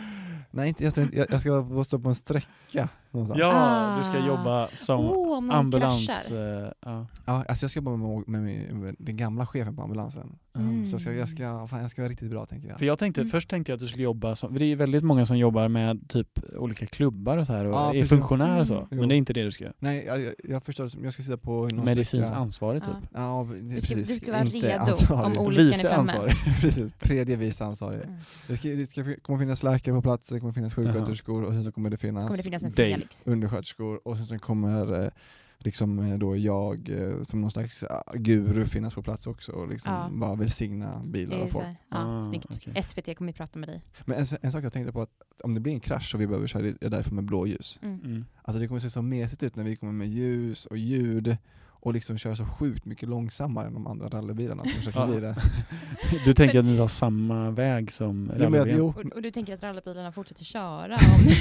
Nej, inte, jag, tror inte, jag, jag ska bara stå på en sträcka någonstans. Ja, du ska Ah. jobba som någon ambulans... eh, ja. Ja, alltså jag ska jobba med, med, med den gamla chefen på ambulansen. Mm. Så jag ska, jag, ska, fan, jag ska vara riktigt bra tänker jag. För jag tänkte, Mm. först tänkte jag att du skulle jobba som, för det är väldigt många som jobbar med typ olika klubbar och så här och Ja, är precis. funktionär och så. Mm. Men det är inte det du ska göra. Nej, jag, jag, förstår, jag ska sitta på någon Medicinskt ansvarig typ. Ja. Ja, det är Du ska, du precis. ska vara Inte redo ansvarig. om olyckan är framme. ansvarig. *laughs* *laughs* precis, tredje vice ansvarig. Mm. Det, ska, det ska, kommer finnas läkare på plats, det kommer finnas sjuksköterskor och sen så kommer det finnas, kommer det finnas en. Felix. undersköterskor och sen så kommer eh, liksom eh, då jag eh, som någon slags ah, guru finnas på plats också och liksom Ja. bara välsigna bilar och så, folk. ja, Ah, snyggt. okej. SVT kommer ju prata med dig. Men en, en sak jag tänkte på att om det blir en krasch och vi behöver köra, det är därför med blåljus. Mm. Mm. Alltså det kommer se så mesigt ut när vi kommer med ljus och ljud och liksom kör så sjukt mycket långsammare än de andra rallybilarna som kör förbi där. *laughs* Du tänker att ni tar samma väg som jo, Och, och du tänker att rallybilarna fortsätter köra? *laughs* Om...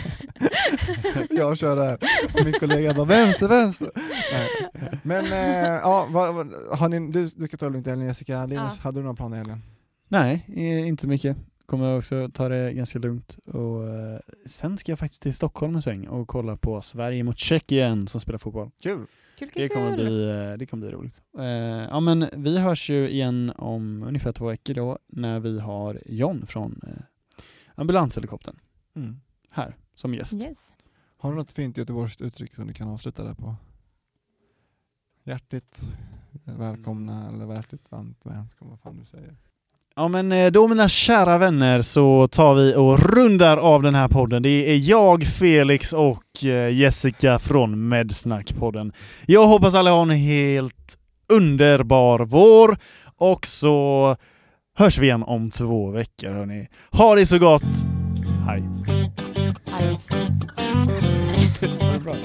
*laughs* jag kör där och min kollega bara vänster, vänster. Nej. Men eh, ja, vad, vad, har ni, du, du kan ta det lugnt helgen Jessica, Linus, Ja. hade du några planer i helgen? Nej, inte så mycket. Kommer också ta det ganska lugnt. Och, eh, sen ska jag faktiskt till Stockholm en sväng och kolla på Sverige mot Tjeckien som spelar fotboll. Kul! Kul, kul, Det kommer, kul. bli, eh, det kommer bli roligt. Eh, ja men vi hörs ju igen om ungefär två veckor då när vi har John från eh, ambulanshelikoptern Mm. här som gäst. Yes. Har du något fint göteborgskt uttryck som du kan avsluta där på? Hjärtligt välkomna eller hjärtligt varmt välkomna, vad fan du säger. Ja men eh, då mina kära vänner så tar vi och rundar av den här podden. Det är jag, Felix och eh, Jessica från Medsnack-podden. Jag hoppas alla har en helt underbar vår och så hörs vi igen om två veckor hörni. Ha det så gott! Hej! Bra.